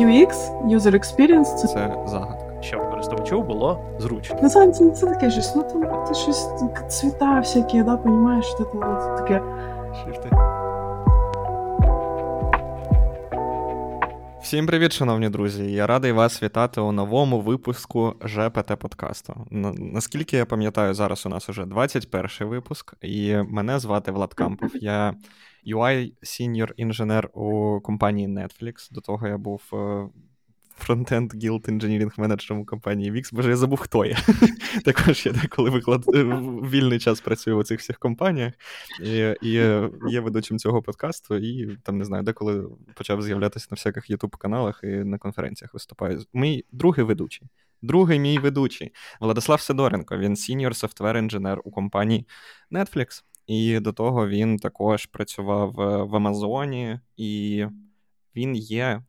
UX, User Experience, це Це загадка. щоб користувачу було зручно. Насправді це, це таке щось, ну там це щось цвіта всякі, да, понімаєш, що це от таке. Всім привіт, шановні друзі! Я радий вас вітати у новому випуску ЖПТ подкасту. Наскільки я пам'ятаю, зараз у нас уже 21 випуск, і мене звати Влад Кампов. Я UI senior engineer у компанії Netflix. До того я був е, frontend guild engineering менеджером у компанії Wix. Боже, я забув, хто я. Також я деколи виклад... е, вільний час працюю у цих всіх компаніях. І, і є ведучим цього подкасту, і там не знаю, деколи почав з'являтися на всяких ютуб каналах і на конференціях виступаю. Мій другий ведучий. Другий мій ведучий Владислав Сидоренко. Він senior software engineer у компанії Netflix. І до того він також працював е, в Амазоні, і він є.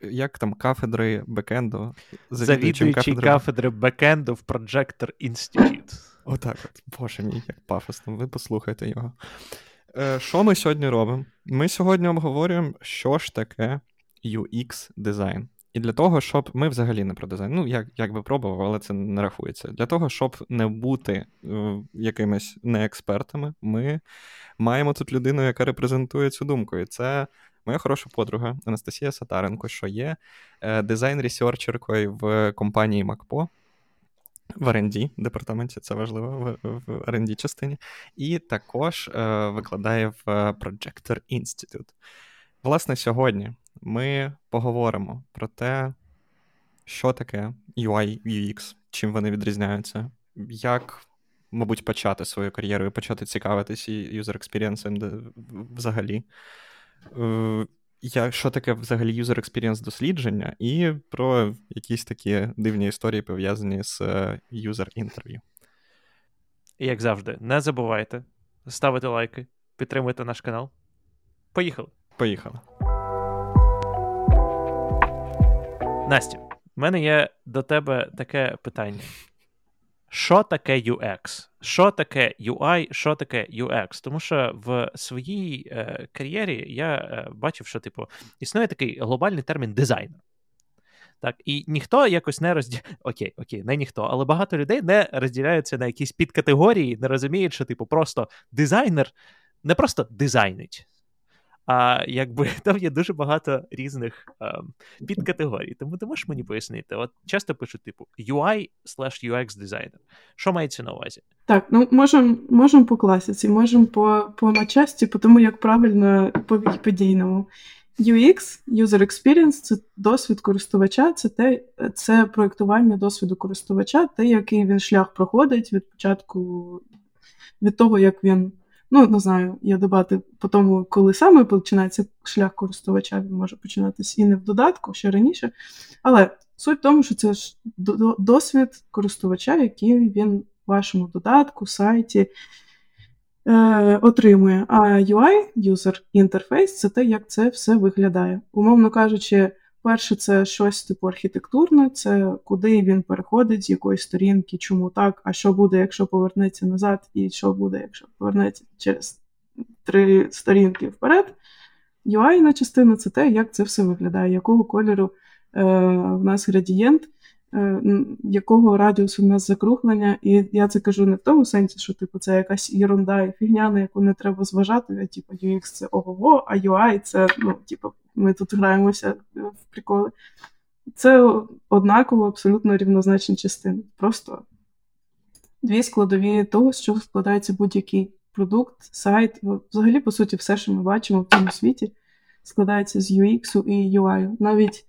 Як там кафедри бекенду? Завідуючий кафедри бекенду в Projector Institute. Отак от. Боже мій, як пафосно, ви послухайте його. Е, Що ми сьогодні робимо? Ми сьогодні обговорюємо, що ж таке UX дизайн. І для того, щоб ми взагалі не про дизайн, ну як, як би пробував, але це не рахується. Для того, щоб не бути е, якимись неекспертами, ми маємо тут людину, яка репрезентує цю думку. І це моя хороша подруга Анастасія Сатаренко, що є е, дизайн-ресерчеркою в компанії МакПо в R&D департаменті, це важливо в, в R&D частині, і також е, викладає в Projector Institute. Власне, сьогодні ми поговоримо про те, що таке UI UX, чим вони відрізняються, як, мабуть, почати свою кар'єру і почати user experience де- взагалі. Е, я, що таке взагалі user experience дослідження, і про якісь такі дивні історії пов'язані з user інтерв'ю. І як завжди, не забувайте ставити лайки, підтримуйте наш канал. Поїхали. Поїхали. Настя, в мене є до тебе таке питання. Що таке UX? Що таке UI, що таке UX? Тому що в своїй е, кар'єрі я е, бачив, що типу існує такий глобальний термін дизайнер. Так, і ніхто якось не розділяє. Окей, окей, не ніхто, але багато людей не розділяються на якісь підкатегорії, не розуміють, що, типу, просто дизайнер не просто дизайнить, а якби там є дуже багато різних ем, підкатегорій. Тому ти можеш мені пояснити? От часто пишуть, типу, UI slash UX дизайнер. Що мається на увазі? Так, ну можемо можем по класиці, можемо по, по матчасті, по тому, як правильно по вікіпедійному. UX, User Experience це досвід користувача, це те, це проєктування досвіду користувача, те, який він шлях проходить від початку, від того, як він. Ну, не знаю, є дебати по тому, коли саме починається шлях користувача, він може починатись і не в додатку, ще раніше. Але суть в тому, що це ж до- до- досвід користувача, який він в вашому додатку, сайті е, отримує. А UI, User Interface, це те, як це все виглядає. Умовно кажучи, перше, це щось типу архітектурне, це куди він переходить, з якої сторінки, чому так, а що буде, якщо повернеться назад, і що буде, якщо повернеться через три сторінки вперед. UI на частина це те, як це все виглядає, якого кольору е, в нас градієнт, якого радіусу в нас закруглення. І я це кажу не в тому сенсі, що типу, це якась єрунда і фігня, на яку не треба зважати. А типу UX це ого, а UI це ну, типу, ми тут граємося в приколи. Це однаково абсолютно рівнозначні частини. Просто дві складові того, з чого складається будь-який продукт, сайт. Взагалі, по суті, все, що ми бачимо в цьому світі, складається з UX і UI. Навіть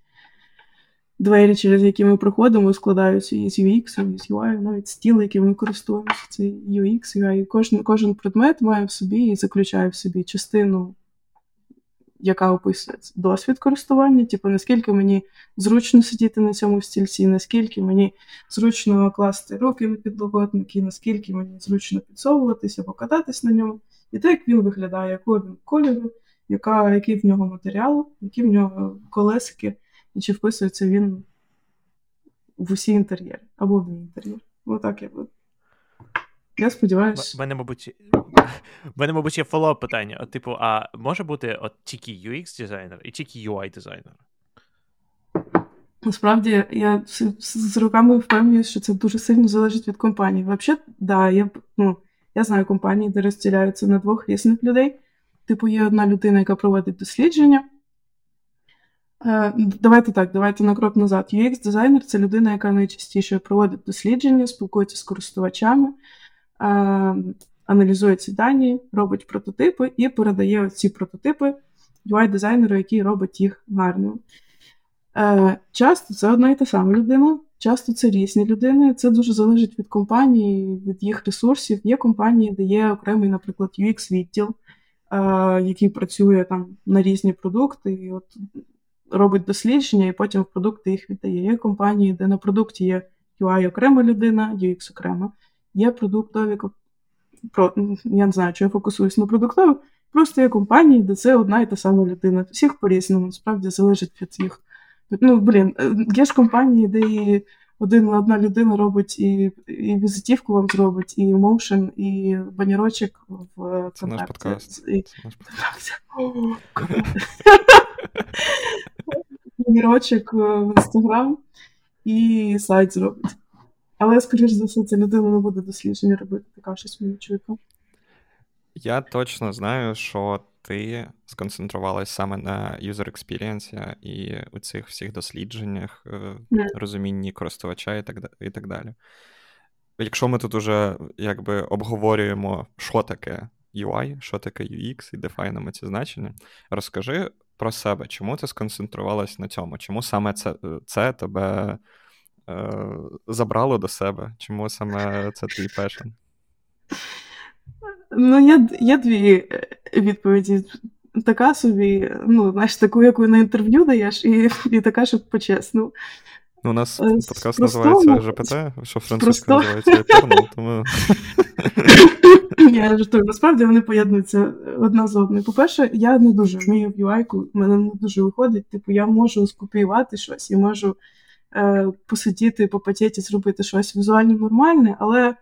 двері, через які ми проходимо, складаються і з UX, і з UI, навіть стіл, яким ми користуємося, це UX, UI. Кожен, кожен предмет має в собі і заключає в собі частину, яка описує досвід користування, типу, наскільки мені зручно сидіти на цьому стільці, наскільки мені зручно класти руки на підлокотники, наскільки мені зручно підсовуватися або кататись на ньому, і те, як він виглядає, якого він кольору, яка, який в нього матеріал, які в нього колесики, і чи вписується він в усі інтер'єри або в мій інтер'єр. Отак я би. Я сподіваюся. мене, мабуть, мене, мабуть, є фоллоуп питання. От, типу, а може бути от тільки UX дизайнер і тільки UI дизайнер? Насправді, я з роками впевнююся, що це дуже сильно залежить від компанії. Взагалі, да, я ну, я знаю компанії, де розділяються на двох різних людей. Типу, є одна людина, яка проводить дослідження. Е, Давайте так, давайте на крок назад. UX-дизайнер це людина, яка найчастіше проводить дослідження, спілкується з користувачами, е, аналізує ці дані, робить прототипи і передає ці прототипи UI-дизайнеру, який робить їх гарними. Е, Часто це одна і та сама людина, часто це різні людини. Це дуже залежить від компанії, від їх ресурсів. Є компанії, де є окремий, наприклад, UX-відділ, який працює там на різні продукти, і от робить дослідження, і потім в продукти їх віддає. Є компанії, де на продукті є UI окрема людина, UX окрема. Є продуктові про я не знаю, чи я фокусуюсь на продуктових, просто є компанії, де це одна і та сама людина. Всіх по-різному, насправді залежить від їх. Ну, блін, е, є ж компанії, де і один одна людина робить і і візитівку вам зробить, і моушен, і банірочок в Це наш подкаст. І... Це наш подкаст. Банірочок в інстаграм і сайт зробить. Але, скоріш за все, ця людина не буде дослідження робити, така щось мені чуйка. Я точно знаю, що ти сконцентрувалась саме на user experience і у цих всіх дослідженнях, yeah. розумінні користувача і так і так далі. Якщо ми тут уже якби обговорюємо, що таке UI, що таке UX, і дефайнимо ці значення, розкажи про себе, чому ти сконцентрувалась на цьому? Чому саме це це тебе е, забрало до себе? Чому саме це твій пешен? Ну, є є дві е, відповіді. Така собі, ну, знаєш, таку, яку на інтерв'ю даєш, і і така, щоб почесно. Ну, у нас е, подкаст називається ЖПТ, що французька називається Eternal, тому. Я жартую, насправді вони поєднуються одна з одною. По-перше, я не дуже вмію в UI, мене не дуже виходить. Типу, я можу скопіювати щось, я можу е, посидіти, попотіти, зробити щось візуально нормальне, але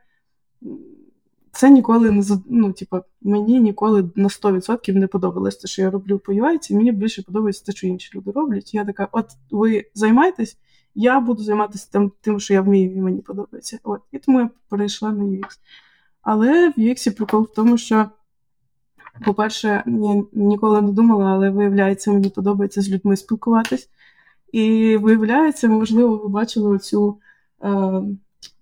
це ніколи не ну, типу, мені ніколи на 100% не подобалось те, що я роблю по UI, мені більше подобається те, що інші люди роблять. Я така, от ви займаєтесь, я буду займатися тим, тим, що я вмію, і мені подобається. От. І тому я перейшла на UX. Але в UX прикол в тому, що, по-перше, я ніколи не думала, але виявляється, мені подобається з людьми спілкуватись. І виявляється, можливо, ви бачили оцю. Е,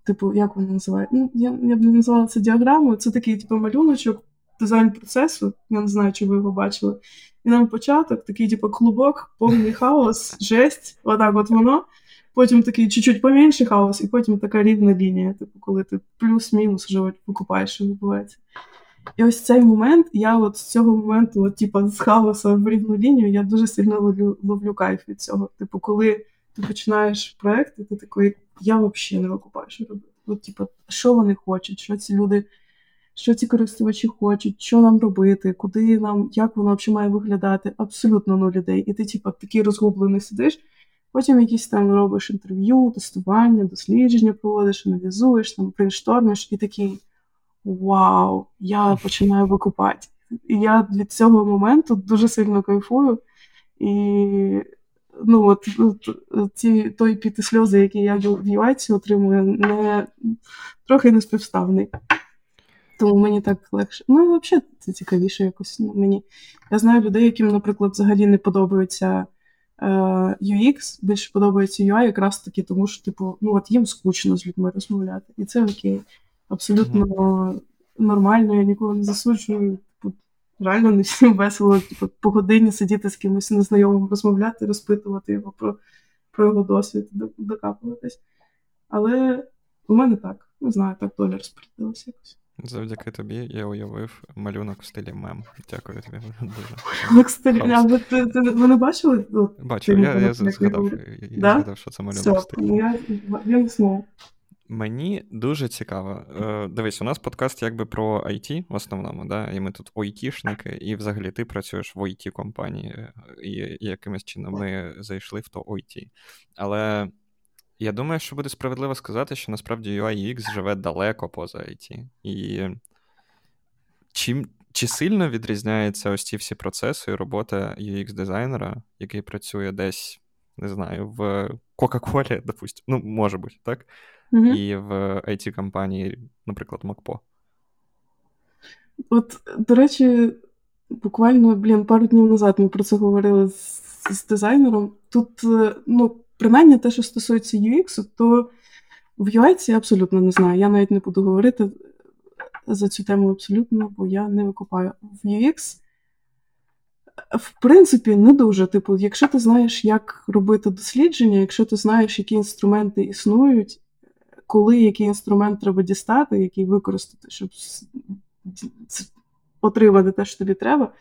типу, як вона називає? Ну, я я б не назвала це діаграмою. Це такий, типу, малюночок дизайн процесу. Я не знаю, чи ви його бачили. І нам початок, такий, типу, клубок, повний хаос, жесть, отак от воно. Потім такий чуть-чуть поменший хаос, і потім така рівна лінія, типу, коли ти плюс-мінус вже викупаєш, що відбувається. І ось цей момент, я от з цього моменту, от, типу, з хаоса в рівну лінію, я дуже сильно ловлю, ловлю кайф від цього. Типу, коли ти починаєш проєкт, і ти такий, я взагалі не викупаю, що робити. От, типу, що вони хочуть, що ці люди, що ці користувачі хочуть, що нам робити, куди нам, як воно взагалі має виглядати, абсолютно нуль людей. І ти, типу, такий розгублений сидиш, потім якісь там робиш інтерв'ю, тестування, дослідження проводиш, аналізуєш, там брейнштормиш, і такий вау, я починаю викупати. І я від цього моменту дуже сильно кайфую. І ну от, от ці той піти сльози, які я в юайці отримую, не трохи не співставний. Тому мені так легше. Ну, взагалі, це цікавіше якось ну, мені. Я знаю людей, яким, наприклад, взагалі не подобається е, UX, більше подобається UI, якраз таки, тому що, типу, ну от їм скучно з людьми розмовляти. І це окей. Абсолютно mm-hmm. нормально, я ніколи не засуджую реально не всім весело типу, по годині сидіти з кимось незнайомим, розмовляти, розпитувати його про про його досвід, докапуватись. Але у мене так, не знаю, так доля розпорядилася якось. Завдяки тобі я уявив малюнок в стилі мем. Дякую тобі. Малюнок в стилі А ви, ти, ти, ви не бачили? Бачу, я, я, згадав, я, я згадав, що це малюнок в стилі. Я, я не знову. Мені дуже цікаво. Е, дивись, у нас подкаст якби про IT в основному, да? і ми тут ОІТішники, і взагалі ти працюєш в ОІТ компанії, і якимось чином ми зайшли в то ОІТ. Але я думаю, що буде справедливо сказати, що насправді UI UX живе далеко поза IT. І чим, чи сильно відрізняються ось ці всі процеси і робота UX-дизайнера, який працює десь не знаю, в Кока-Колі, допустим, ну, може бути, так? Угу. І в it компанії наприклад, МакПо. От, до речі, буквально, блін, пару днів назад ми про це говорили з, з дизайнером. Тут, е, ну, принаймні, те, що стосується UX, то в UI я абсолютно не знаю. Я навіть не буду говорити за цю тему абсолютно, бо я не викупаю. В UX, в принципі, не дуже. Типу, якщо ти знаєш, як робити дослідження, якщо ти знаєш, які інструменти існують, коли який інструмент треба дістати, який використати, щоб отримати те, що тобі треба.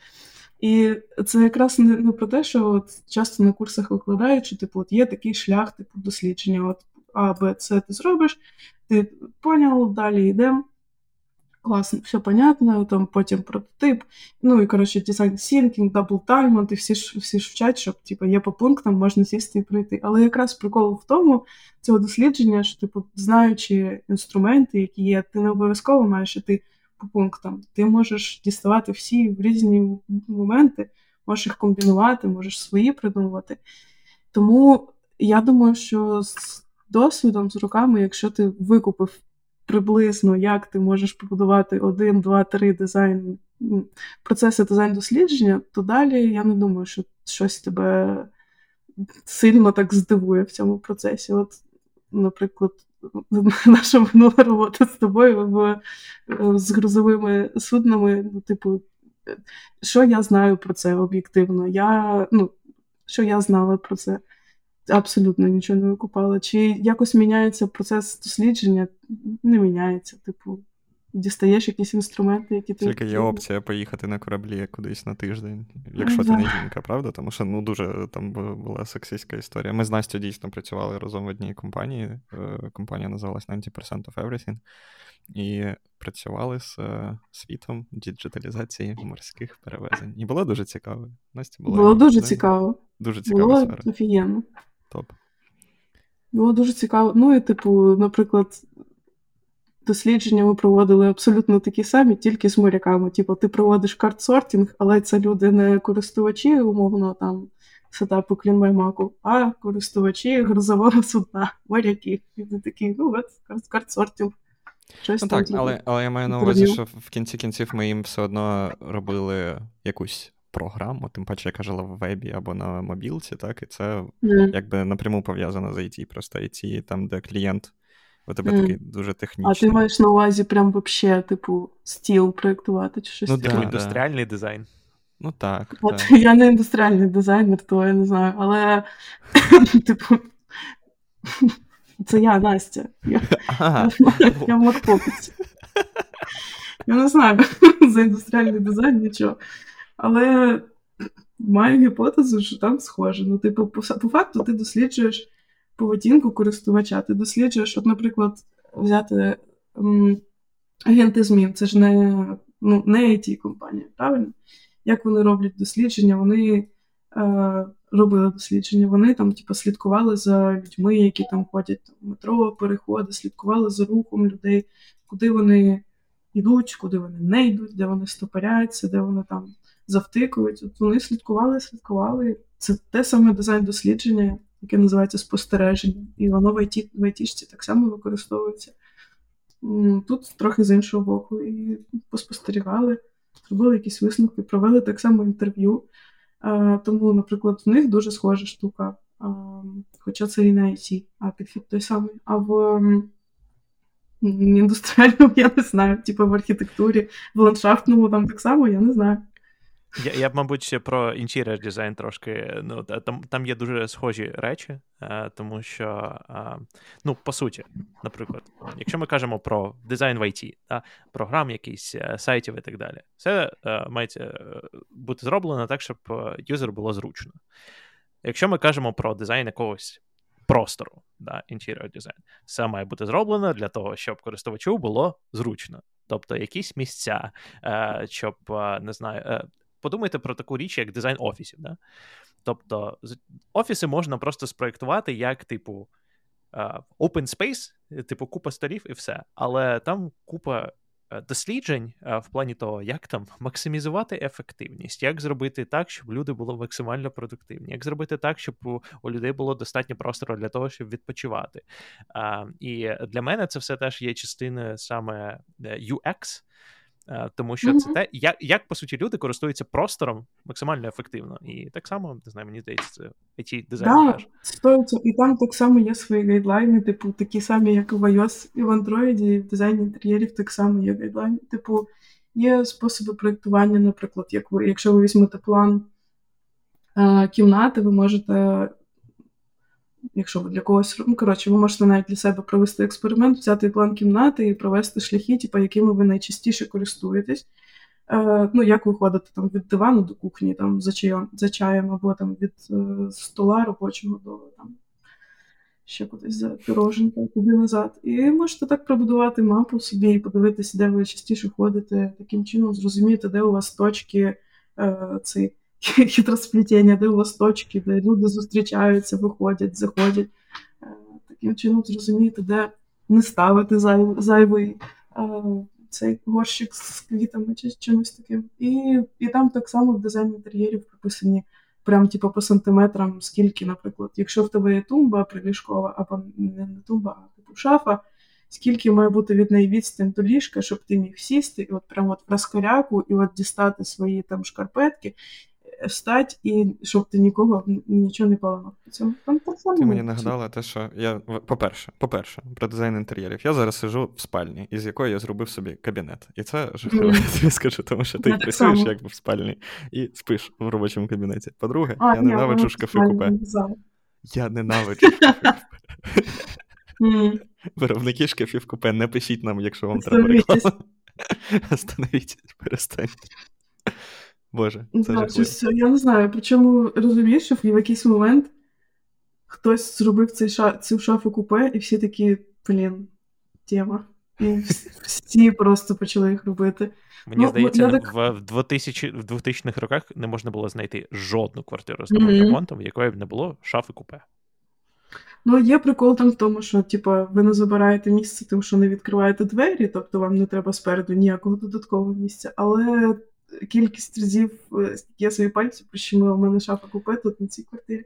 І це якраз не, не про те, що от часто на курсах викладають, що типу, от є такий шлях типу, дослідження. От А, Б, С ти зробиш, ти поняв, далі йдемо. Класно, все понятно, там потім прототип. Ну і коротше, design thinking, double diamond, і всі ж всі ж вчать, щоб типу, є по пунктам, можна сісти і пройти. Але якраз прикол в тому цього дослідження, що, типу, знаючи інструменти, які є, ти не обов'язково маєш іти по пунктам. Ти можеш діставати всі в різні моменти, можеш їх комбінувати, можеш свої придумувати. Тому я думаю, що з досвідом, з руками, якщо ти викупив приблизно, як ти можеш побудувати один, два, три дизайн, процеси дизайн-дослідження, то далі я не думаю, що щось тебе сильно так здивує в цьому процесі. От, наприклад, наша минула робота з тобою в, з грузовими суднами. Ну, типу, що я знаю про це об'єктивно? Я, ну, Що я знала про це? Абсолютно нічого не викупала. Чи якось міняється процес дослідження? Не міняється. Типу, дістаєш якісь інструменти, які ти. Тільки є опція поїхати на кораблі кудись на тиждень, якщо ти не жінка, правда? Тому що ну дуже там була сексистська історія. Ми з Настю дійсно працювали разом в одній компанії. Е, компанія називалась 90% of Everything. І працювали з е, світом діджиталізації морських перевезень. І було дуже цікаво. Настя була було дуже цікаво. Дуже цікаво. Було офігенно. Топ. Було дуже цікаво. Ну і, типу, наприклад, дослідження ми проводили абсолютно такі самі, тільки з моряками. Типу, ти проводиш картсортінг, але це люди не користувачі, умовно, там сетапу клінмаймаку, а користувачі грузового судна, моряки. І ти такий, ну от картсортінг. Щось ну, так, але але я маю на увазі, що в кінці кінців ми їм все одно робили якусь програму, тим паче, яка жила в вебі або на мобілці, так, і це mm. якби напряму пов'язано з IT. Просто IT, там, де клієнт у тебе mm. такий дуже технічний. А ти маєш на увазі прям вообще, типу, стіл проєктувати чи щось Ну, таке? індустріальний дизайн. Ну так. От так. я не індустріальний дизайнер, то я не знаю, але, типу, це я, Настя. Я, ага. я, я морпопець. Я не знаю за індустріальний дизайн нічого. Але маю гіпотезу, що там схоже. Ну, типу, по, факту ти досліджуєш поведінку користувача. Ти досліджуєш, от, наприклад, взяти м, агенти змін, це ж не ну, не it компанія правильно? Як вони роблять дослідження? Вони е, робили дослідження, вони там типу, слідкували за людьми, які там ходять в метро, переходи, слідкували за рухом людей, куди вони йдуть, куди вони не йдуть, де вони стопоряються, де вони там завтикують. От Вони слідкували, слідкували. Це те саме дизайн-дослідження, яке називається спостереження. І воно в IT, в IT так само використовується. Тут трохи з іншого боку. І поспостерігали, зробили якісь висновки, провели так само інтерв'ю. Тому, наприклад, в них дуже схожа штука. Хоча це і не IT, а підхід той самий. А в індустріальному я не знаю, типу в архітектурі, в ландшафтному там так само, я не знаю. Я, я б, мабуть, про інтер'єр дизайн трошки. Ну, Там там є дуже схожі речі, е, тому що, е, ну, по суті, наприклад, якщо ми кажемо про дизайн в IT, да, програм, якісь е, сайтів і так далі, це має бути зроблено так, щоб юзеру було зручно. Якщо ми кажемо про дизайн якогось простору, да, interior design, все має бути зроблено для того, щоб користувачу було зручно. Тобто якісь місця, щоб не знаю, подумайте про таку річ, як дизайн офісів. Да? Тобто, офіси можна просто спроєктувати як, типу, open space, типу, купа столів і все. Але там купа Е, досліджень е, в плані того, як там максимізувати ефективність, як зробити так, щоб люди були максимально продуктивні, як зробити так, щоб у людей було достатньо простору для того, щоб відпочивати. І для мене це все теж є частиною саме е, UX. Е, тому що mm-hmm. це те, як, як по суті люди користуються простором максимально ефективно. І так само, не знаю, мені здається, це it дизайн теж. Стоїться. І там так само є свої гайдлайни, типу, такі самі, як в iOS і в Android, і в дизайні інтер'єрів так само є гайдлайни. Типу, є способи проєктування, наприклад, як ви, якщо ви візьмете план е, кімнати, ви можете якщо ви для когось, ну коротше, ви можете навіть для себе провести експеримент, взяти план кімнати і провести шляхи, типу, якими ви найчастіше користуєтесь. Е, Ну, як ви ходите там від дивану до кухні, там за чаєм, за чаєм або там від е, стола робочого до там ще кудись за піроженка, туди назад. І можете так пробудувати мапу собі і подивитися, де ви частіше ходите, таким чином зрозуміти, де у вас точки е, цей хитросплетіння, де у вас точки, де люди зустрічаються, виходять, заходять. Е, таким чином зрозуміти, де не ставити зай, зайвий е, цей горщик з квітами чи чимось таким. І і там так само в дизайні інтер'єрів прописані прям типу, по сантиметрам, скільки, наприклад, якщо в тебе є тумба приліжкова, або не, тумба, а типу шафа. Скільки має бути від неї відстань до ліжка, щоб ти міг сісти, і от прямо от в розкоряку, і от дістати свої там шкарпетки, встать і щоб ти нікого нічого не поламав. Там. Ти мені нагадала те, що я по-перше, по-перше, про дизайн інтер'єрів. Я зараз сижу в спальні, із якої я зробив собі кабінет. І це жахливо, я тобі скажу, тому що ти працюєш якби в спальні і спиш в робочому кабінеті. По-друге, а, я ні, ненавиджу шкафи купе. Я ненавиджу шкафи купе. Виробники шкафів купе, не пишіть нам, якщо вам треба реклама. Остановіться, перестаньте. Боже, це да, щось, Я не знаю, причому розумієш, що в якийсь момент хтось зробив цей ша... цю шафу купе, і всі такі, блін, тема. І всі просто почали їх робити. Мені ну, здається, так... в 2000 в 2000-х роках не можна було знайти жодну квартиру з новим mm-hmm. ремонтом, в якої б не було шафи купе. Ну, є прикол там в тому, що типу, ви не забираєте місце, тим, що не відкриваєте двері, тобто вам не треба спереду ніякого додаткового місця. Але кількість разів, е, скільки я собі пальців прищемила, в мене шафа купе тут на цій квартирі.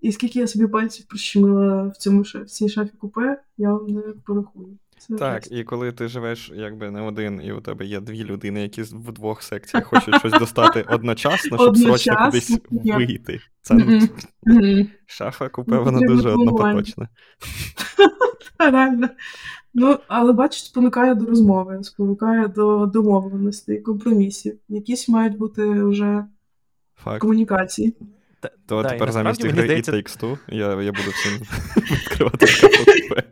І скільки я собі пальців прищемила в цьому в цій шафі купе, я вам не порахую. Це так, просто. і коли ти живеш якби не один, і у тебе є дві людини, які в двох секціях хочуть щось достати одночасно, щоб срочно кудись вийти. Це mm-hmm. шафа купе, вона дуже однопоточна. Реально. Ну, але бачиш, спонукає до розмови, спонукає до домовленостей, компромісів. Якісь мають бути вже Факт. комунікації. То да, тепер замість ігри здається... It Takes Two я я буду всім відкривати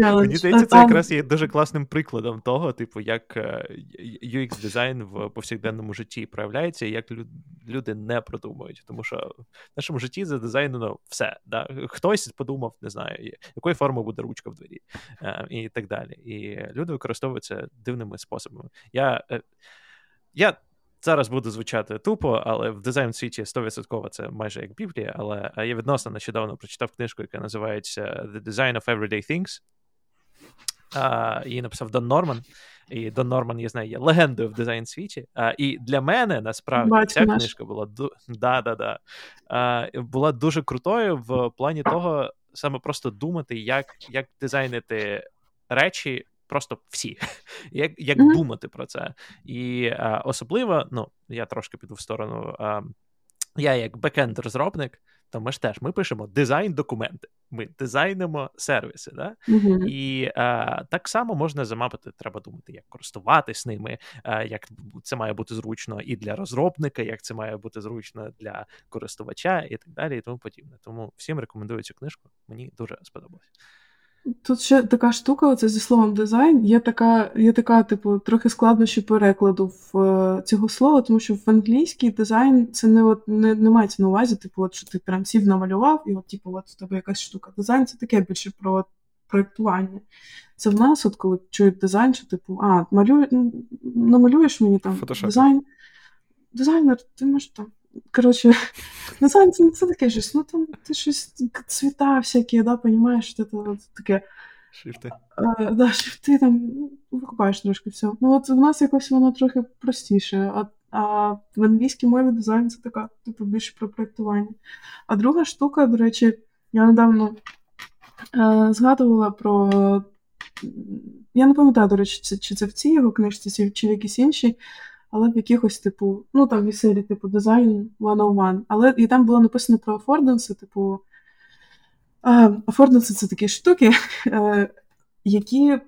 Challenge. Мені здається, це якраз є дуже класним прикладом того, типу, як е, UX дизайн в повсякденному житті проявляється, і як люди не продумують. Тому що в нашому житті задизайнено все. Да? Хтось подумав, не знаю, якої форми буде ручка в двері, е, і так далі. І люди використовуються дивними способами. Я, е, Я Зараз буде звучати тупо, але в дизайн світі 100% це майже як Біблія. Але я відносно нещодавно прочитав книжку, яка називається The Design of Everyday Things. А, Її написав Дон Норман. І Дон Норман, я знаю, є легендою в дизайн світі. А, І для мене насправді Батько ця наш. книжка була да, да, да. А, була дуже крутою в плані того, саме просто думати, як, як дизайнити речі просто всі, як як mm-hmm. думати про це. І а, особливо, ну, я трошки піду в сторону. А, я як бекенд-розробник, то ми ж теж ми пишемо дизайн-документи, ми дизайнимо сервіси. Да? Uh-huh. І е, так само можна замапити, треба думати, як користуватись ними, е, як це має бути зручно і для розробника, як це має бути зручно для користувача, і так далі, і тому подібне. Тому всім рекомендую цю книжку. Мені дуже сподобалось. Тут ще така штука, оце зі словом дизайн. Є така, є така, типу, трохи складнощі перекладу в е, цього слова, тому що в англійській дизайн це не от не, не мається на увазі, типу, от що ти прям сів намалював, і от, типу, от в тебе якась штука. Дизайн це таке більше про проєктування. Це в нас, от коли чують дизайн, що типу, а, малює, намалюєш мені там Photoshop. дизайн. Дизайнер, ти можеш там Коротше, на це, це таке щось, ну там ти щось цвіта всякі, да, понімаєш, це таке. Шрифти. А, да, шрифти там викупаєш трошки все. Ну, от в нас якось воно трохи простіше. А, а в англійській мові дизайн це така, типу, більше про проєктування. А друга штука, до речі, я недавно е, згадувала про. Я не пам'ятаю, до речі, чи це в цій його книжці, чи в якійсь іншій, але в якихось, типу, ну там в серії, типу, дизайн 101. Але і там було написано про афорденси, типу. Афорденси це такі штуки, е, які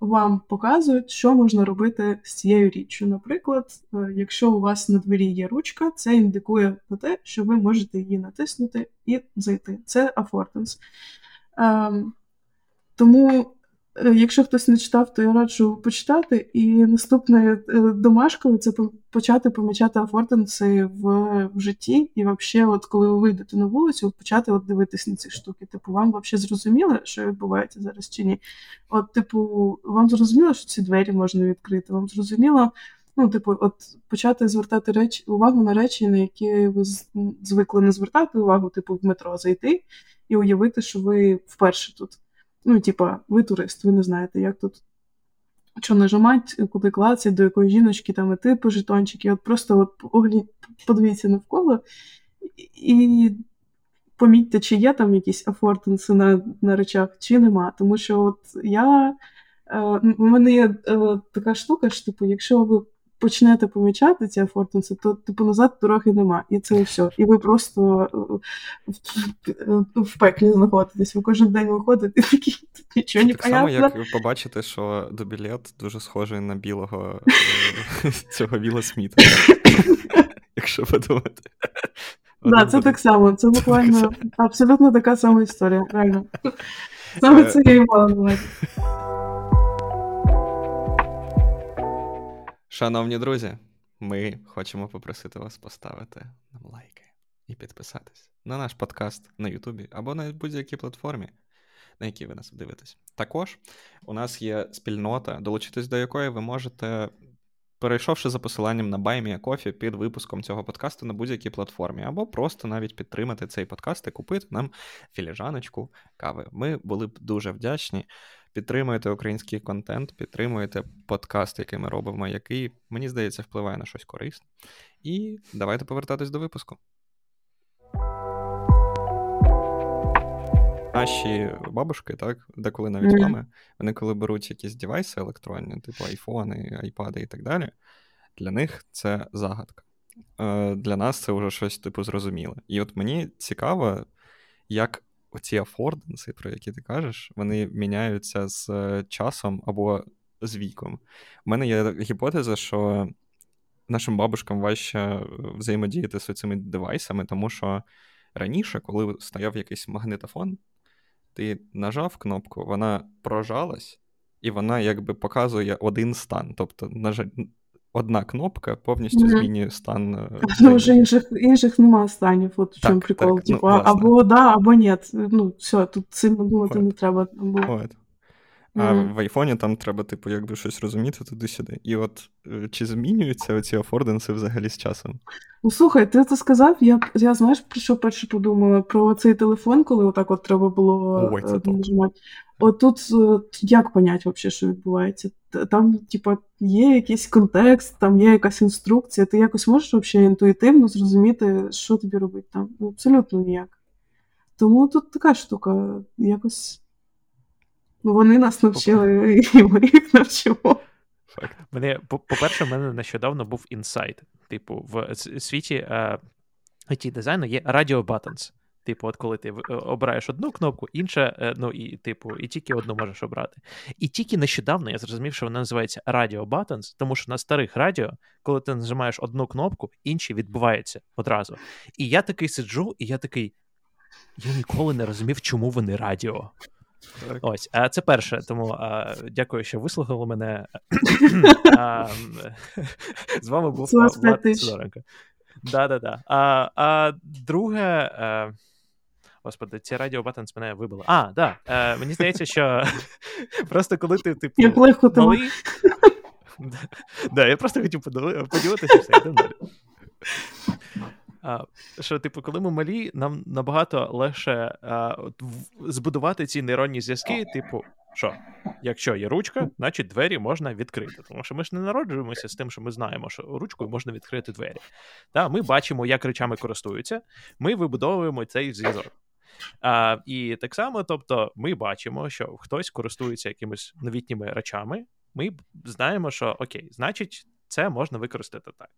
вам показують, що можна робити з цією річчю. Наприклад, е, якщо у вас на двері є ручка, це індикує на те, що ви можете її натиснути і зайти. Це афорденс. Ем, тому Е, якщо хтось не читав, то я раджу почитати. І наступне е, домашкою це почати помічати афортенси в, в житті. І взагалі, от коли ви вийдете на вулицю, почати от дивитись на ці штуки. Типу, вам взагалі зрозуміло, що відбувається зараз чи ні? От, типу, вам зрозуміло, що ці двері можна відкрити? Вам зрозуміло. Ну, типу, от почати звертати речі увагу на речі, на які ви звикли не звертати увагу, типу, в метро зайти і уявити, що ви вперше тут. Ну, типа, ви турист, ви не знаєте, як тут що нажимати, куди клацати, до якої жіночки там іти по жетончики. От просто от подивіться навколо і помітьте, чи є там якісь афортенси на на речах, чи нема. Тому що от я. Е, у мене є е, така штука, що типу, якщо ви почнете помічати ці афортенси, то типу назад дороги нема. І це все. І ви просто е, в пеклі знаходитесь. Ви кожен день виходите, і такі нічого не Так само, як ви побачите, що дубілет дуже схожий на білого е, цього Віла Сміта. Якщо подумати. Так, це так само. Це буквально абсолютно така сама історія, реально. Саме це я і мала Шановні друзі, ми хочемо попросити вас поставити нам лайки і підписатись на наш подкаст на Ютубі або на будь-якій платформі, на якій ви нас дивитесь. Також у нас є спільнота, долучитись до якої ви можете, перейшовши за посиланням на BuyMeACoffee під випуском цього подкасту на будь-якій платформі, або просто навіть підтримати цей подкаст і купити нам філіжаночку кави. Ми були б дуже вдячні підтримуєте український контент, підтримуєте подкаст, який ми робимо, який, мені здається, впливає на щось корисне. І давайте повертатись до випуску. Наші бабушки, так, деколи навіть mm. мами, вони коли беруть якісь девайси електронні, типу айфони, айпади і так далі, для них це загадка. Е, Для нас це вже щось типу зрозуміле. І от мені цікаво, як оці афорденси, про які ти кажеш, вони міняються з е, часом або з віком. У мене є гіпотеза, що нашим бабушкам важче взаємодіяти з цими девайсами, тому що раніше, коли стояв якийсь магнитофон, ти нажав кнопку, вона прожалась, і вона якби показує один стан. Тобто, одна кнопка повністю mm-hmm. змінює стан. Е, ну, вже інших інших нема станів, от в чому прикол. Так, типу, ну, або да, або ні. Ну, все, тут сильно думати не треба. Або... От. А mm-hmm. в айфоні там треба, типу, якби щось розуміти туди-сюди. І от е, чи змінюються оці афорденси взагалі з часом? Ну, слухай, ти це сказав, я я знаєш, про що перше подумала? Про цей телефон, коли отак от треба було Ой, це нажимати. От тут е, як понять, вообще, що відбувається? Там, типа, є якийсь контекст, там є якась інструкція, ти якось можеш вообще інтуїтивно зрозуміти, що тобі робити там? Ну, абсолютно ніяк. Тому тут така штука, якось вони нас навчили, і ми їх навчимо. Мене, По-перше, в мене нещодавно був інсайт. Типу, в світі е, it дизайну є Radio Buttons. Типу, от коли ти е, обираєш одну кнопку, інша, е, ну і типу, і тільки одну можеш обрати. І тільки нещодавно я зрозумів, що вона називається Radio Buttons, тому що на старих радіо, коли ти нажимаєш одну кнопку, інші відбуваються одразу. І я такий сиджу, і я такий. Я ніколи не розумів, чому вони радіо. Так. Ось, а це перше. Тому а, дякую, що вислухали мене. а, З вами був Влад Сидоренко. Да-да-да. А а друге. А, Господи, ці радіо Buttons мене вибили. А, да. Е, Мені здається, що просто коли ти типу, Як легко малий... да, я просто хотів поділитися, все, йдемо далі. А, Що, типу, коли ми малі, нам набагато легше а, збудувати ці нейронні зв'язки, типу, що, якщо є ручка, значить двері можна відкрити. Тому що ми ж не народжуємося з тим, що ми знаємо, що ручкою можна відкрити двері. Та, Ми бачимо, як речами користуються, ми вибудовуємо цей зв'язок. А, І так само, тобто, ми бачимо, що хтось користується якимись новітніми речами. Ми знаємо, що окей, значить, це можна використати так.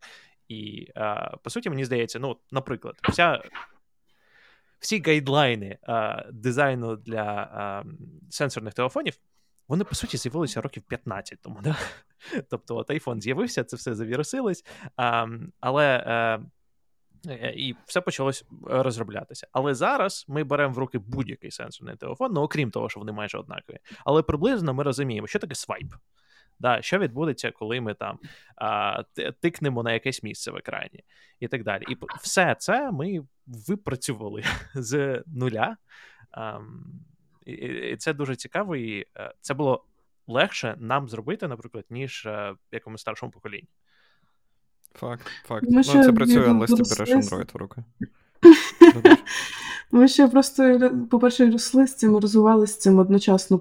І а, по суті, мені здається, ну, наприклад, вся. Всі гайдлайни а, дизайну для а, сенсорних телефонів, вони, по суті, з'явилися років 15 тому. Да? Тобто, от iPhone з'явився, це все завірусилось, а, але е, і все почалось розроблятися. Але зараз ми беремо в руки будь-який сенсорний телефон, ну окрім того, що вони майже однакові. Але приблизно ми розуміємо, що таке свайп. Да, Що відбудеться, коли ми там а, тикнемо на якесь місце в екрані, і так далі. І все це ми випрацювали з нуля. А, і, і це дуже цікаво, і е, це було легше нам зробити, наприклад, ніж е, якомусь старшому поколінні. Факт, факт. Ну, Це працює, але ти береш Android в руки. Ми ще просто, по-перше, росли з цим, розвивали з цим одночасно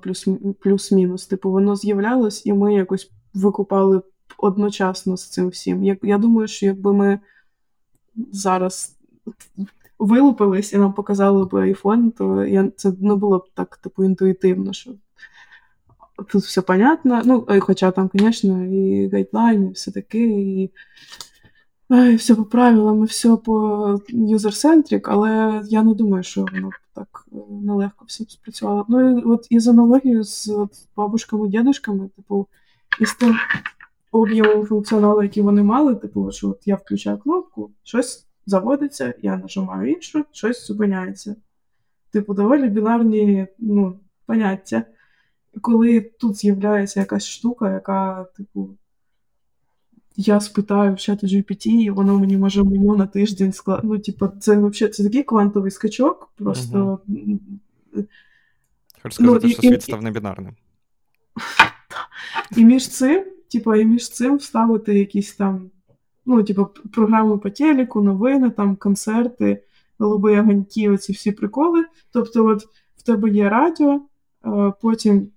плюс-мінус. Типу, воно з'являлось, і ми якось викупали одночасно з цим всім. Я, я думаю, що якби ми зараз вилупились і нам показали б iPhone, то я, це не було б так, типу, інтуїтивно, що тут все понятно. Ну, хоча там, звісно, і гайдлайн, і все таке, і все по правилам, і все по юзер-центрик, але я не думаю, що воно так е, нелегко все спрацювало. Ну і от із аналогією з бабушками, дідушками, типу, із тим об'ємом функціоналу, який вони мали, типу, що от я включаю кнопку, щось заводиться, я нажимаю іншу, щось зупиняється. Типу, доволі бінарні ну, поняття. І коли тут з'являється якась штука, яка, типу, я спитаю в чату GPT, і воно мені може меню на тиждень склад. Ну, типу, це взагалі це такий квантовий скачок, просто. Угу. Хочу сказати, ну, що і, світ став небінарним. І між цим, типу, і між цим вставити якісь там, ну, типу, програми по телеку, новини, там, концерти, голуби огоньки, оці всі приколи. Тобто, от в тебе є радіо, потім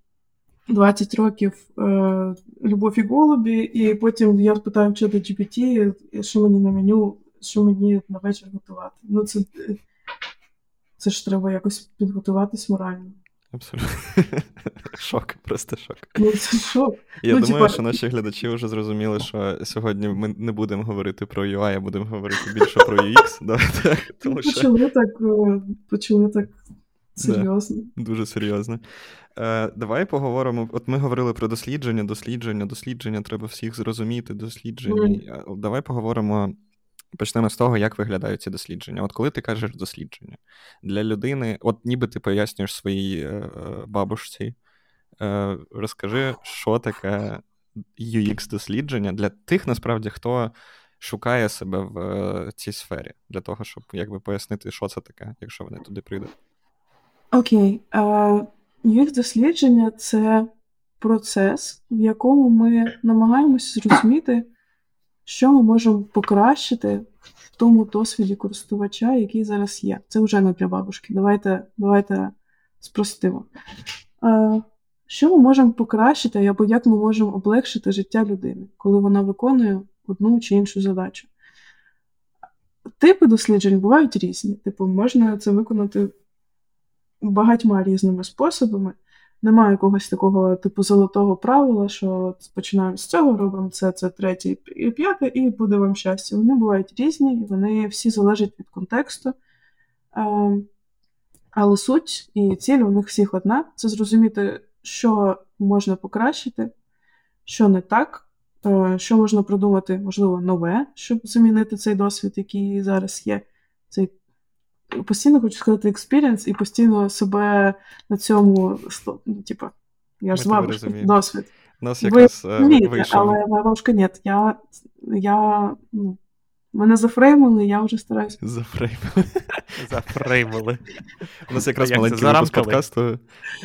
20 років е, Любов і голубі, і потім я спитаю чата GPT, що мені на меню, що мені на вечір готувати. Ну, це це ж треба якось підготуватись морально. Абсолютно. Шок, просто шок. Ну, це шок. Я ну, думаю, типа... що наші глядачі вже зрозуміли, що сьогодні ми не будемо говорити про UI, а будемо говорити більше про UX. Да, так, тому що... Почали так, е, почали так серйозно. Да, дуже серйозно. Е, Давай поговоримо. От ми говорили про дослідження, дослідження, дослідження, треба всіх зрозуміти, дослідження. Mm. Давай поговоримо. Почнемо з того, як виглядають ці дослідження. От коли ти кажеш дослідження для людини, от ніби ти пояснюєш своїй е, бабушці, е, розкажи, що таке UX-дослідження для тих, насправді, хто шукає себе в е, цій сфері, для того, щоб якби пояснити, що це таке, якщо вони туди прийдуть. Окей. Okay. Їх дослідження це процес, в якому ми намагаємося зрозуміти, що ми можемо покращити в тому досвіді користувача, який зараз є. Це вже не для бабушки. Давайте давайте спростимо. Що ми можемо покращити, або як ми можемо облегшити життя людини, коли вона виконує одну чи іншу задачу? Типи досліджень бувають різні. Типу, можна це виконати багатьма різними способами. Немає якогось такого типу золотого правила, що починаємо з цього, робимо це, це третє і п'яте, і буде вам щастя. Вони бувають різні, вони всі залежать від контексту. Але суть і ціль у них всіх одна це зрозуміти, що можна покращити, що не так, е, що можна продумати, можливо, нове, щоб замінити цей досвід, який зараз є, цей постійно хочу сказати experience і постійно себе на цьому ну, типу, я ж з бабушкою, досвід. У нас якраз Ви, е, вийшов. Але бабушка ні, я, я ну, Мене зафреймили, я вже стараюся. Зафреймили. Зафреймили. У нас якраз Як маленький випуск подкасту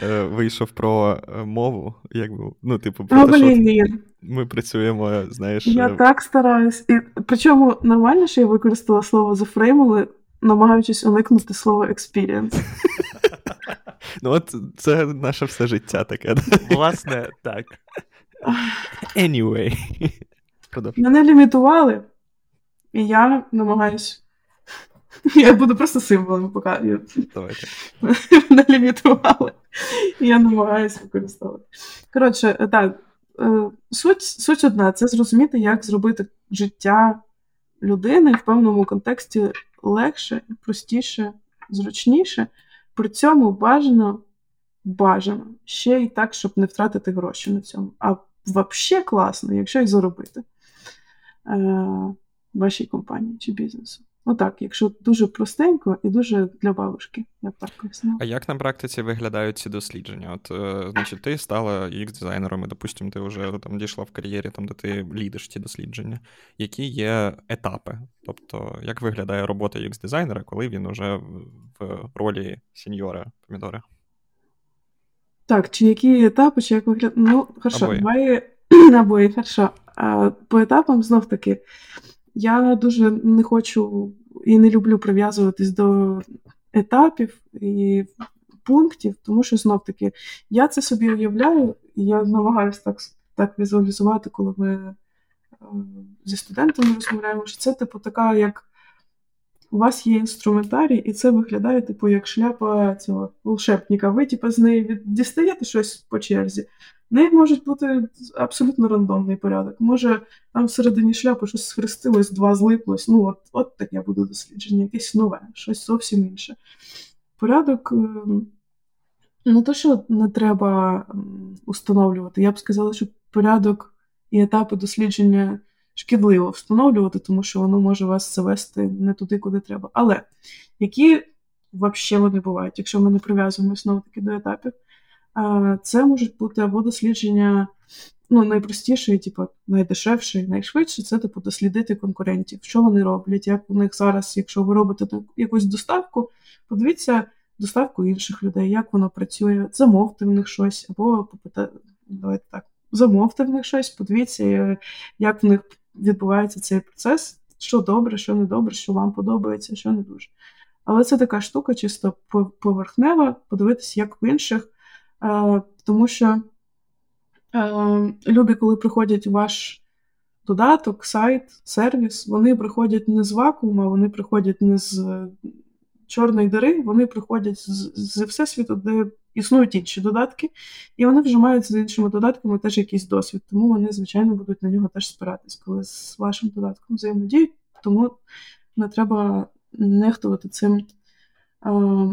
е, вийшов про е, мову. Якби, ну, типу, О, про те, що блін, ми працюємо, знаєш. я е, так стараюсь. І, причому нормально, що я використала слово зафреймили, намагаючись уникнути слова experience. Ну, от це наше все життя таке. Власне, так. Anyway. Мене лімітували, і я намагаюсь. Я буду просто символом показувати. Давайте. Мене лімітували. І я намагаюся використовувати. Коротше, так, е, суть, суть одна це зрозуміти, як зробити життя людини в певному контексті легше, простіше, зручніше. При цьому бажано, бажано ще й так, щоб не втратити гроші на цьому. А взагалі класно, якщо й заробити е, вашій компанії чи бізнесу. Отак, якщо дуже простенько і дуже для бабушки, я б так пояснила. А як на практиці виглядають ці дослідження? От, е, значить, ти стала UX дизайнером, і, допустимо, ти вже там дійшла в кар'єрі, там, де ти лідиш ці дослідження. Які є етапи? Тобто, як виглядає робота UX дизайнера, коли він уже в- ролі сеньора помідори? Так, чи які етапи, чи як виглядає. Ну, хорошо, Обоє. давай обоє, хорошо. А, по етапам знов таки, я дуже не хочу і не люблю прив'язуватись до етапів і пунктів, тому що знов таки я це собі уявляю, і я намагаюся так, так візуалізувати, коли ми е, зі студентами розмовляємо, що це, типу, така, як у вас є інструментарій, і це виглядає, типу, як шляпа цього волшебника. Ви, типу, з неї дістаєте щось по черзі. В неї може бути абсолютно рандомний порядок. Може, там всередині шляпи щось схрестилось, два злиплось. Ну, от, от таке буде дослідження, якесь нове, щось зовсім інше. Порядок. ем, Ну, то, що не треба м, установлювати. Я б сказала, що порядок і етапи дослідження шкідливо встановлювати, тому що воно може вас завести не туди, куди треба. Але які взагалі вони бувають, якщо ми не прив'язуємося знову таки до етапів, це можуть бути або дослідження. Ну, найпростіше, типу, найдешевше найшвидше це типу дослідити конкурентів, що вони роблять, як у них зараз, якщо ви робите якусь доставку, подивіться доставку інших людей, як воно працює, замовте в них щось, або попита... давайте так, замовте в них щось, подивіться, е, як в них відбувається цей процес, що добре, що не добре, що вам подобається, що не дуже. Але це така штука, чисто по- поверхнева, подивитися, як в інших, тому що люди, коли приходять ваш додаток, сайт, сервіс, вони приходять не з вакуума, вони приходять не з е, чорної дири, вони приходять з, всесвіту, де існують інші додатки, і вони вже мають з іншими додатками теж якийсь досвід, тому вони, звичайно, будуть на нього теж спиратись, коли з вашим додатком взаємодіють, тому не треба нехтувати цим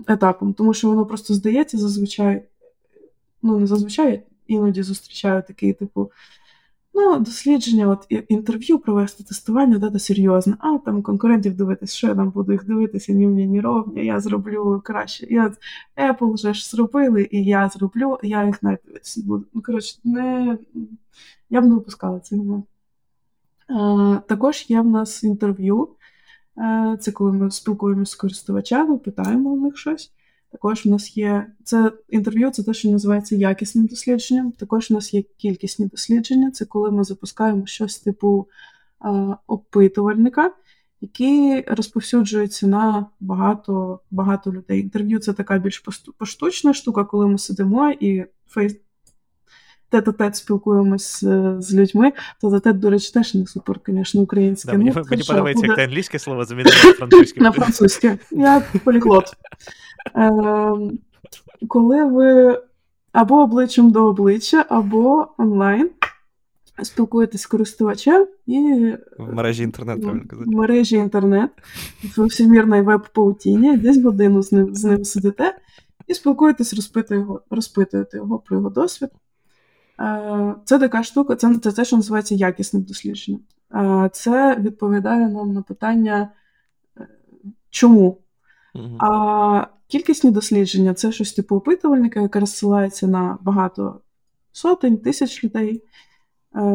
етапом, тому що воно просто здається зазвичай, ну не зазвичай, іноді зустрічаю такий, типу, ну, дослідження, от інтерв'ю провести, тестування, да, це серйозно. А там конкурентів дивитись, що я там буду їх дивитися, ні мені, ні ровні, я зроблю краще. Я, Apple вже ж зробили, і я зроблю, я їх навіть дивитися буду. Ну, коротше, не, я б не випускала цей момент. Також є в нас інтерв'ю. Е, Це коли ми спілкуємося з користувачами, питаємо у них щось. Також в нас є це інтерв'ю, це те, що називається якісним дослідженням. Також в нас є кількісні дослідження. Це коли ми запускаємо щось типу е, опитувальника, який розповсюджується на багато, багато людей. Інтерв'ю це така більш поштучна штука, коли ми сидимо і фейс тет-а-тет спілкуємось з, з людьми. Тет-а-тет, до речі, теж не супер, звісно, українське. Да, мені Ну, мені подобається, як ти англійське слово замінив на французьке. на французьке. Я поліглот. Ем, коли ви або обличчям до обличчя, або онлайн спілкуєтесь з користувачем і В мережі інтернет, ну, правильно в мережі інтернет, в всемірній веб-паутіні, десь годину з ним, з ним сидите і спілкуєтесь, розпитуєте його, розпитуєте його про його досвід. Е, Це така штука, це, це те, що називається якісним дослідженням. Е, Це відповідає нам на питання, е, чому а кількісні дослідження це щось типу опитувальника, яке розсилається на багато сотень, тисяч людей,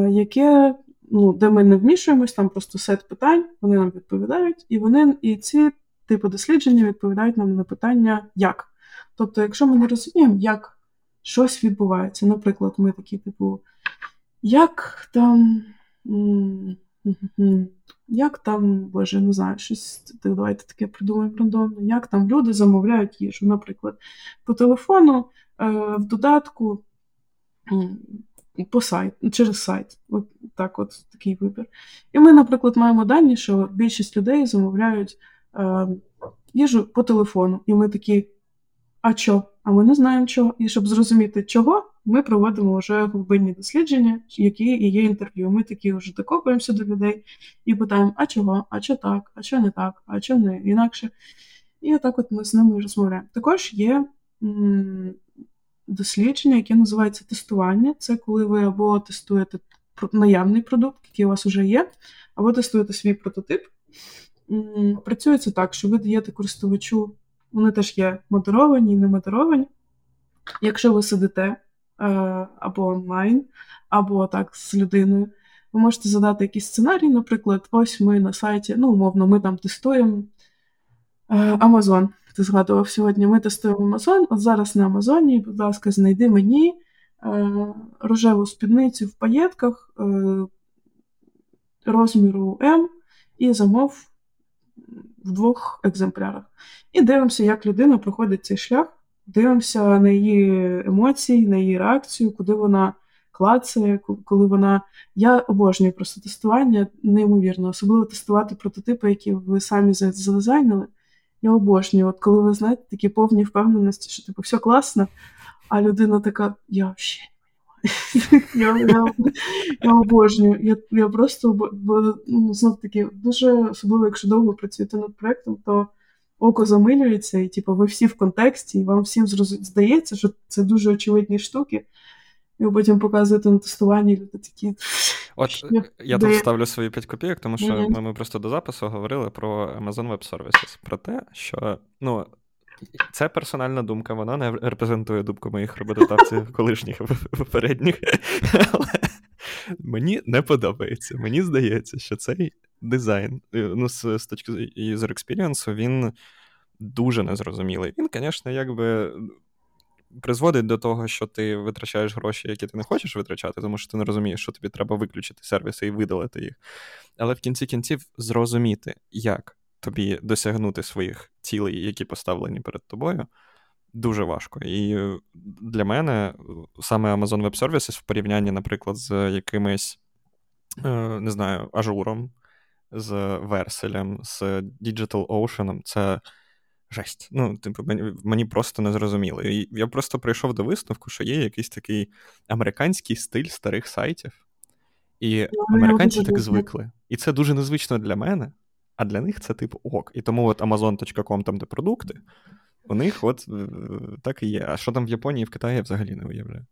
яке ну, де ми не вмішуємось, там просто сет питань, вони нам відповідають, і вони і ці типи дослідження відповідають нам на питання як. Тобто, якщо ми не розуміємо, як щось відбувається, наприклад, ми такі, типу, як там. Як там, боже, не знаю, щось давайте таке придумаємо рандомно, як там люди замовляють їжу, наприклад, по телефону, е, в додатку, по сайт, через сайт. От так от такий вибір. І ми, наприклад, маємо дані, що більшість людей замовляють е, їжу по телефону. І ми такі, а що? А ми не знаємо чого. І щоб зрозуміти, чого, ми проводимо вже глибинні дослідження, які і є інтерв'ю. Ми такі вже докопуємося до людей і питаємо, а чого, а що так, а що не так, а що не інакше. І отак от ми з ними розмовляємо. Також є дослідження, яке називається тестування. Це коли ви або тестуєте наявний продукт, який у вас вже є, або тестуєте свій прототип. М- Працює це так, що ви даєте користувачу, вони теж є модеровані і не модеровані. Якщо ви сидите Е, або онлайн, або так з людиною. Ви можете задати якийсь сценарій, наприклад, ось ми на сайті, ну, умовно, ми там тестуємо е, Amazon. Ти згадував сьогодні, ми тестуємо Amazon. От зараз на Амазоні, будь ласка, знайди мені е, рожеву спідницю в паєтках розміру М і замов в двох екземплярах. І дивимося, як людина проходить цей шлях дивимося на її емоції, на її реакцію, куди вона клацає, коли вона. Я обожнюю просто тестування, неймовірно, особливо тестувати прототипи, які ви самі задизайнили. Я обожнюю. От коли ви знаєте такі повні впевненості, що типу все класно, а людина така, я взагалі я, я, я обожнюю. Я я просто ну, знов таки дуже особливо, якщо довго працюєте над проектом, то око замилюється, і типу, ви всі в контексті, і вам всім здається, що це дуже очевидні штуки. І ви потім показуєте на тестуванні, люди такі. От я тут ставлю свої 5 копійок, тому що ми просто до запису говорили про Amazon Web Services, про те, що ну, це персональна думка, вона не репрезентує думку моїх роботодавців колишніх попередніх. Але мені не подобається. Мені здається, що цей дизайн, е, ну, з, з точки user experience, він дуже незрозумілий. Він, звісно, якби. Призводить до того, що ти витрачаєш гроші, які ти не хочеш витрачати, тому що ти не розумієш, що тобі треба виключити сервіси і видалити їх. Але в кінці кінців зрозуміти, як тобі досягнути своїх цілей, які поставлені перед тобою, дуже важко. І для мене саме Amazon Web Services в порівнянні, наприклад, з якимись, е, не знаю, ажуром з Верселем, з Digital Ocean, це жесть. Ну, типу, мені, мені просто не зрозуміло. І я просто прийшов до висновку, що є якийсь такий американський стиль старих сайтів, і американці так звикли. І це дуже незвично для мене, а для них це типу ок. І тому от Amazon.com, там де продукти, у них от е, так і є. А що там в Японії в Китаї взагалі не уявляю.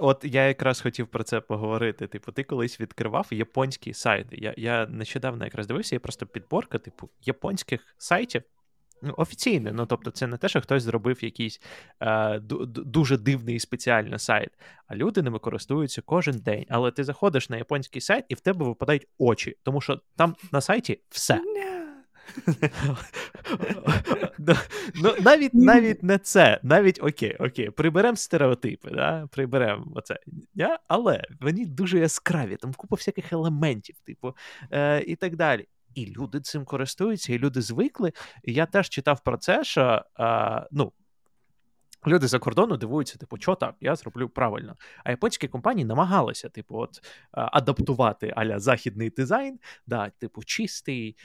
От я якраз хотів про це поговорити. Типу, ти колись відкривав японські сайти. Я я нещодавно якраз дивився, є просто підборка, типу, японських сайтів. Ну, офіційно, ну тобто, це не те, що хтось зробив якийсь е, дуже дивний спеціальний сайт, а люди ними користуються кожен день. Але ти заходиш на японський сайт, і в тебе випадають очі, тому що там на сайті все. Ну, Навіть навіть не це, навіть окей, окей, приберемо стереотипи, да? приберемо оце. Але вони дуже яскраві, там купа всяких елементів, типу, е, і так далі. І люди цим користуються, і люди звикли. І я теж читав про це, що е, ну, Люди за кордону дивуються, типу, що так, я зроблю правильно. А японські компанії намагалися, типу, от адаптувати аля західний дизайн, да, типу, чистий,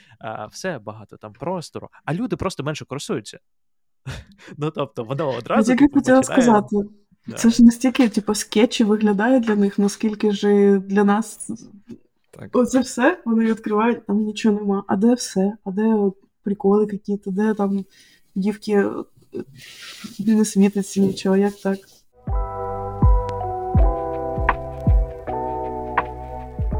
все багато там простору, а люди просто менше користуються. Ну, тобто, воно одразу. Я типу, хотіла сказати. Це ж настільки, типу, скетчі виглядає для них, наскільки ж для нас так. оце все вони відкривають, там нічого нема. А де все? А де приколи якісь, де там дівки не світиться нічого, як так.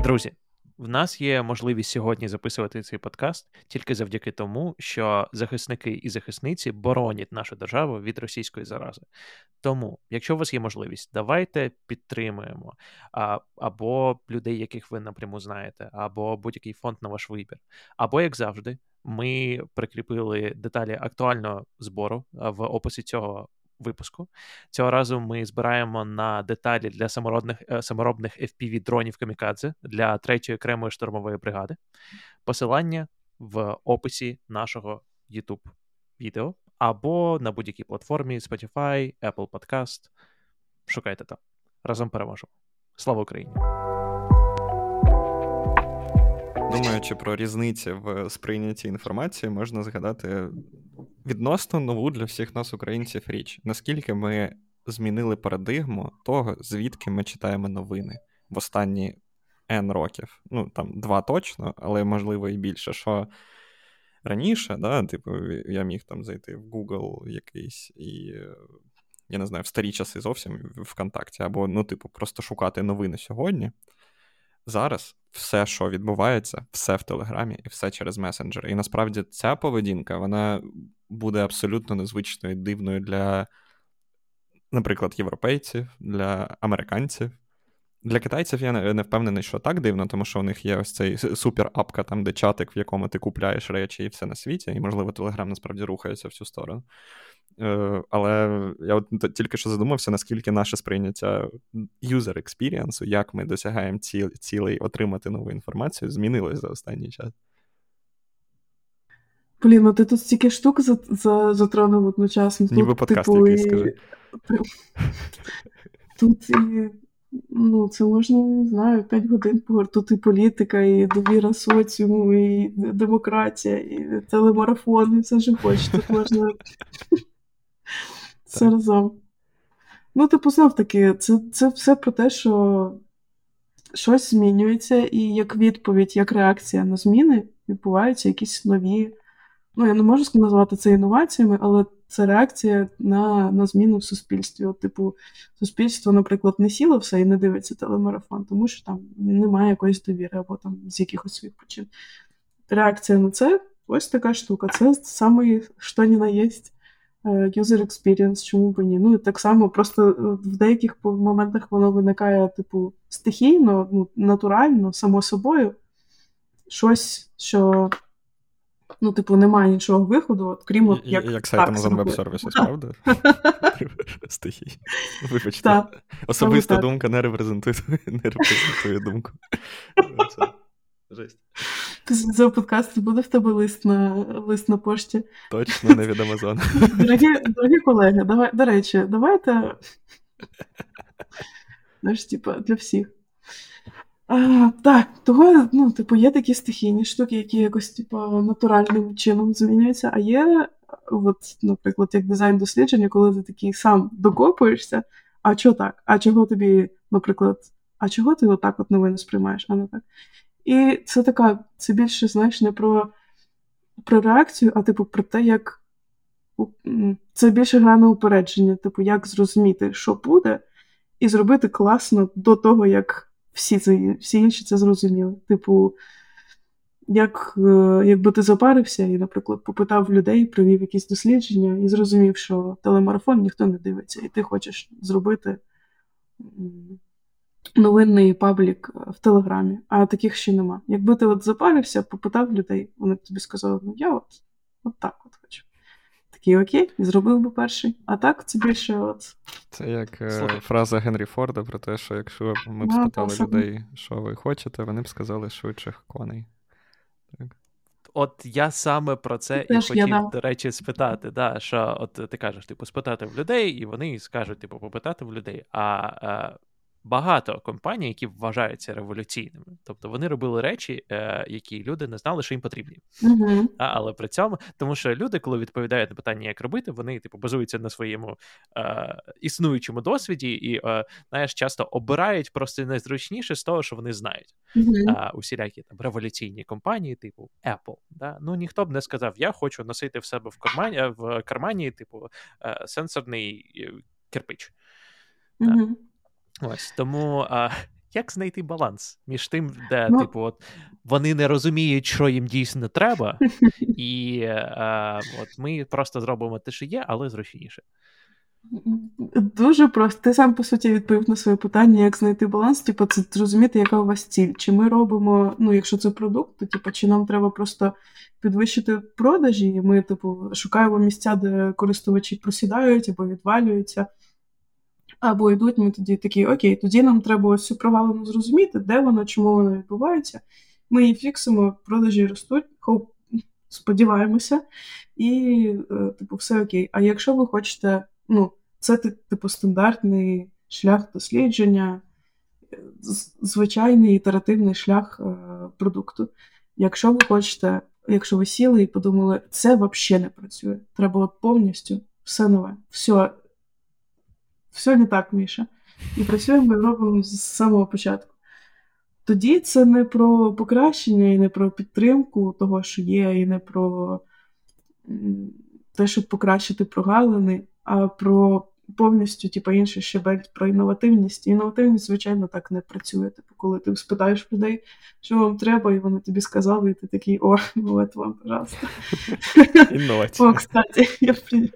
Друзі, в нас є можливість сьогодні записувати цей подкаст тільки завдяки тому, що захисники і захисниці боронять нашу державу від російської зарази. Тому, якщо у вас є можливість, давайте підтримуємо а, або людей, яких ви напряму знаєте, або будь-який фонд на ваш вибір. Або, як завжди, ми прикріпили деталі актуального збору в описі цього випуску. Цього разу ми збираємо на деталі для саморобних е, саморобних fpv дронів Камікадзе для 3-ї окремої штурмової бригади. Посилання в описі нашого YouTube відео або на будь-якій платформі Spotify, Apple Podcast. Шукайте там. Разом переможемо. Слава Україні! Думаючи про різниці в сприйнятті інформації, можна згадати відносно нову для всіх нас, українців, річ, наскільки ми змінили парадигму того, звідки ми читаємо новини в останні N років. Ну, там два точно, але можливо і більше. Що раніше, да, типу, я міг там зайти в Google якийсь і. Я не знаю, в старі часи зовсім ВКонтакті, або, ну, типу, просто шукати новини сьогодні. Зараз все, що відбувається, все в Телеграмі і все через месенджери. І насправді ця поведінка вона буде абсолютно незвичною дивною для, наприклад, європейців, для американців. Для китайців я не впевнений, що так дивно, тому що у них є ось цей супер-апка, там, де чатик, в якому ти купляєш речі і все на світі, і, можливо, Телеграм насправді рухається в цю сторону. Е, але я от тільки що задумався, наскільки наше сприйняття user experience, як ми досягаємо ціл, цілей отримати нову інформацію, змінилось за останній час. Блін, ну ти тут стільки штук за, за, затронув одночасно. Ніби подкаст типу, якийсь, і... скажи. Тут і, ну, це можна, не знаю, 5 годин. Тут і політика, і довіра соціуму, і демократія, і телемарафон, і все, що хочеш. Тут можна все разом. Ну, типу, знов таки, це це все про те, що щось змінюється, і як відповідь, як реакція на зміни відбуваються якісь нові. Ну, я не можу назвати це інноваціями, але це реакція на на зміни в суспільстві. От, Типу, суспільство, наприклад, не сіло все і не дивиться телемарафон, тому що там немає якоїсь довіри або там з якихось своїх причин. Реакція на це ось така штука. Це саме що ні на єсть user experience, чому б ні. Ну і так само, просто е, в деяких моментах воно виникає, типу, стихійно, ну, натурально, само собою. Щось, що. Ну, типу, немає нічого виходу, от, крім от, як. Як сайт Amazon Web Services, правда? Стихій. Вибачте. Особиста думка не репрезентує не репрезентує думку. Жесть. Після цього подкасту буде в тебе лист на лист на пошті. Точно не від Амазона. Дорогі дорогі колеги, давай, до речі, давайте. Знаєш, типу, для всіх. А, Так, того, ну, типу, є такі стихійні штуки, які якось, типу, натуральним чином змінюються, а є, от, наприклад, як дизайн дослідження, коли ти такий сам докопуєшся, а чого так? А чого тобі, наприклад, а чого ти отак от новини сприймаєш, а не так? І це така, це більше, знаєш, не про про реакцію, а типу про те, як це більше гра на упередження, типу, як зрозуміти, що буде, і зробити класно до того, як всі це, всі інші це зрозуміли. Типу, як, е, якби ти запарився і, наприклад, попитав людей, провів якісь дослідження і зрозумів, що телемарафон ніхто не дивиться, і ти хочеш зробити новинний паблік е, в Телеграмі, а таких ще нема. Якби ти от запарився, попитав людей, вони б тобі сказали, ну я от от так от хочу. Такий окей, зробив би перший. А так це більше от. Це як е, фраза Генрі Форда про те, що якщо ми б спитали а, людей, що ви хочете, вони б сказали швидших коней. Так. От я саме про це і хотів, я, до речі, спитати. да, Що от ти кажеш, типу, спитати в людей, і вони скажуть, типу, попитати в людей. А, а е, багато компаній, які вважаються революційними. Тобто вони робили речі, е, які люди не знали, що їм потрібні. Uh-huh. А, Але при цьому, тому що люди, коли відповідають на питання, як робити, вони типу базуються на своєму е, існуючому досвіді і е, знаєш, часто обирають просто найзручніше з того, що вони знають. Uh-huh. А усілякі там революційні компанії, типу Apple. Да? Ну ніхто б не сказав, я хочу носити в себе в кармані в кармані, типу, е, сенсорний е, кирпич. Uh-huh. Ось тому а, як знайти баланс між тим, де, ну, типу, от вони не розуміють, що їм дійсно треба, і е, от ми просто зробимо те, що є, але зручніше. Дуже просто. Ти сам по суті відповів на своє питання, як знайти баланс. Типу, це зрозуміти, яка у вас ціль. Чи ми робимо, ну, якщо це продукт, то типу, чи нам треба просто підвищити продажі, і ми, типу, шукаємо місця, де користувачі просідають або відвалюються, або йдуть, ми тоді такі, окей, тоді нам треба ось цю провалену зрозуміти, де воно, чому воно відбувається. Ми її фіксимо, продажі ростуть, хоп, сподіваємося, і, е, типу, все окей. А якщо ви хочете, ну, це типу стандартний шлях дослідження, звичайний ітеративний шлях е, продукту. Якщо ви хочете, якщо ви сіли і подумали, це взагалі не працює, треба от повністю все нове, все все не так, Міша. І працюємо і робимо з самого початку. Тоді це не про покращення і не про підтримку того, що є, і не про те, щоб покращити прогалини, а про повністю типу, інший щебель про інновативність. І інновативність, звичайно, так не працює. Типу, коли ти спитаєш людей, що вам треба, і вони тобі сказали, і ти такий, о, ну от вам, пожалуйста. Інновація. О, кстати, я Ви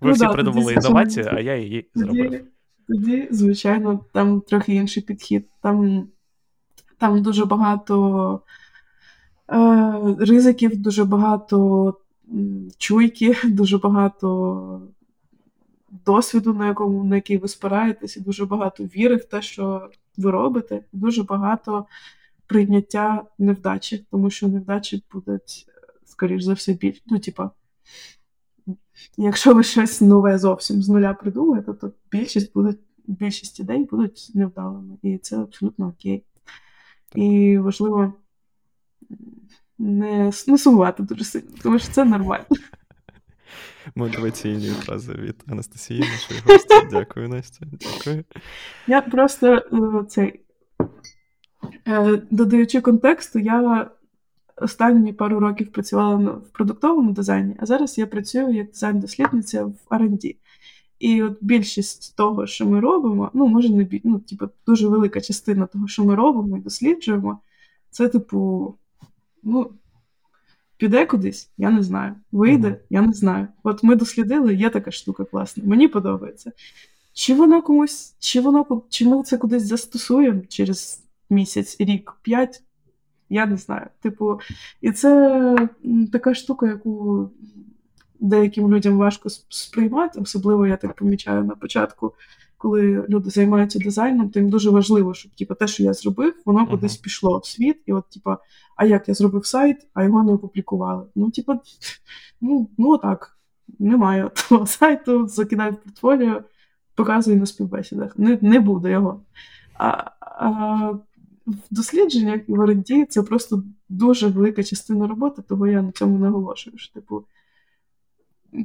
ну, всі придумали інновацію, а я її зробив. Тоді, звичайно, там трохи інший підхід. Там там дуже багато е, ризиків, дуже багато чуйки, дуже багато досвіду, на якому на який ви спираєтесь, і дуже багато віри в те, що ви робите, і дуже багато прийняття невдачі, тому що невдачі будуть, скоріш за все, більш. Ну, типа, якщо ви щось нове зовсім з нуля придумаєте, то більшість будуть, більшість ідей будуть невдалими. І це абсолютно окей. І важливо не, не сумувати дуже сильно, тому що це нормально. Мотиваційні фрази від Анастасії, нашої гості. Дякую, Настя. Дякую. Я просто е, цей, е, додаючи контексту, я останні пару років працювала в продуктовому дизайні, а зараз я працюю як дизайн-дослідниця в R&D. І от більшість того, що ми робимо, ну, може, не ну, типу, дуже велика частина того, що ми робимо і досліджуємо, це, типу, ну, Піде кудись, я не знаю. Вийде, mm-hmm. я не знаю. От ми дослідили, є така штука класна, мені подобається. Чи воно комусь, чи воно чи ми це кудись застосуємо через місяць, рік, п'ять, я не знаю. Типу, і це така штука, яку деяким людям важко сприймати, особливо я так помічаю на початку коли люди займаються дизайном, то їм дуже важливо, щоб типу, те, що я зробив, воно uh-huh. кудись пішло в світ. І от, типу, а як я зробив сайт, а його не опублікували. Ну, типу, ну, ну так, немає того сайту, закидаю в портфоліо, показую на співбесідах. Не не буде його. А, а в дослідженнях і в R&D це просто дуже велика частина роботи, того я на цьому наголошую. що, типу,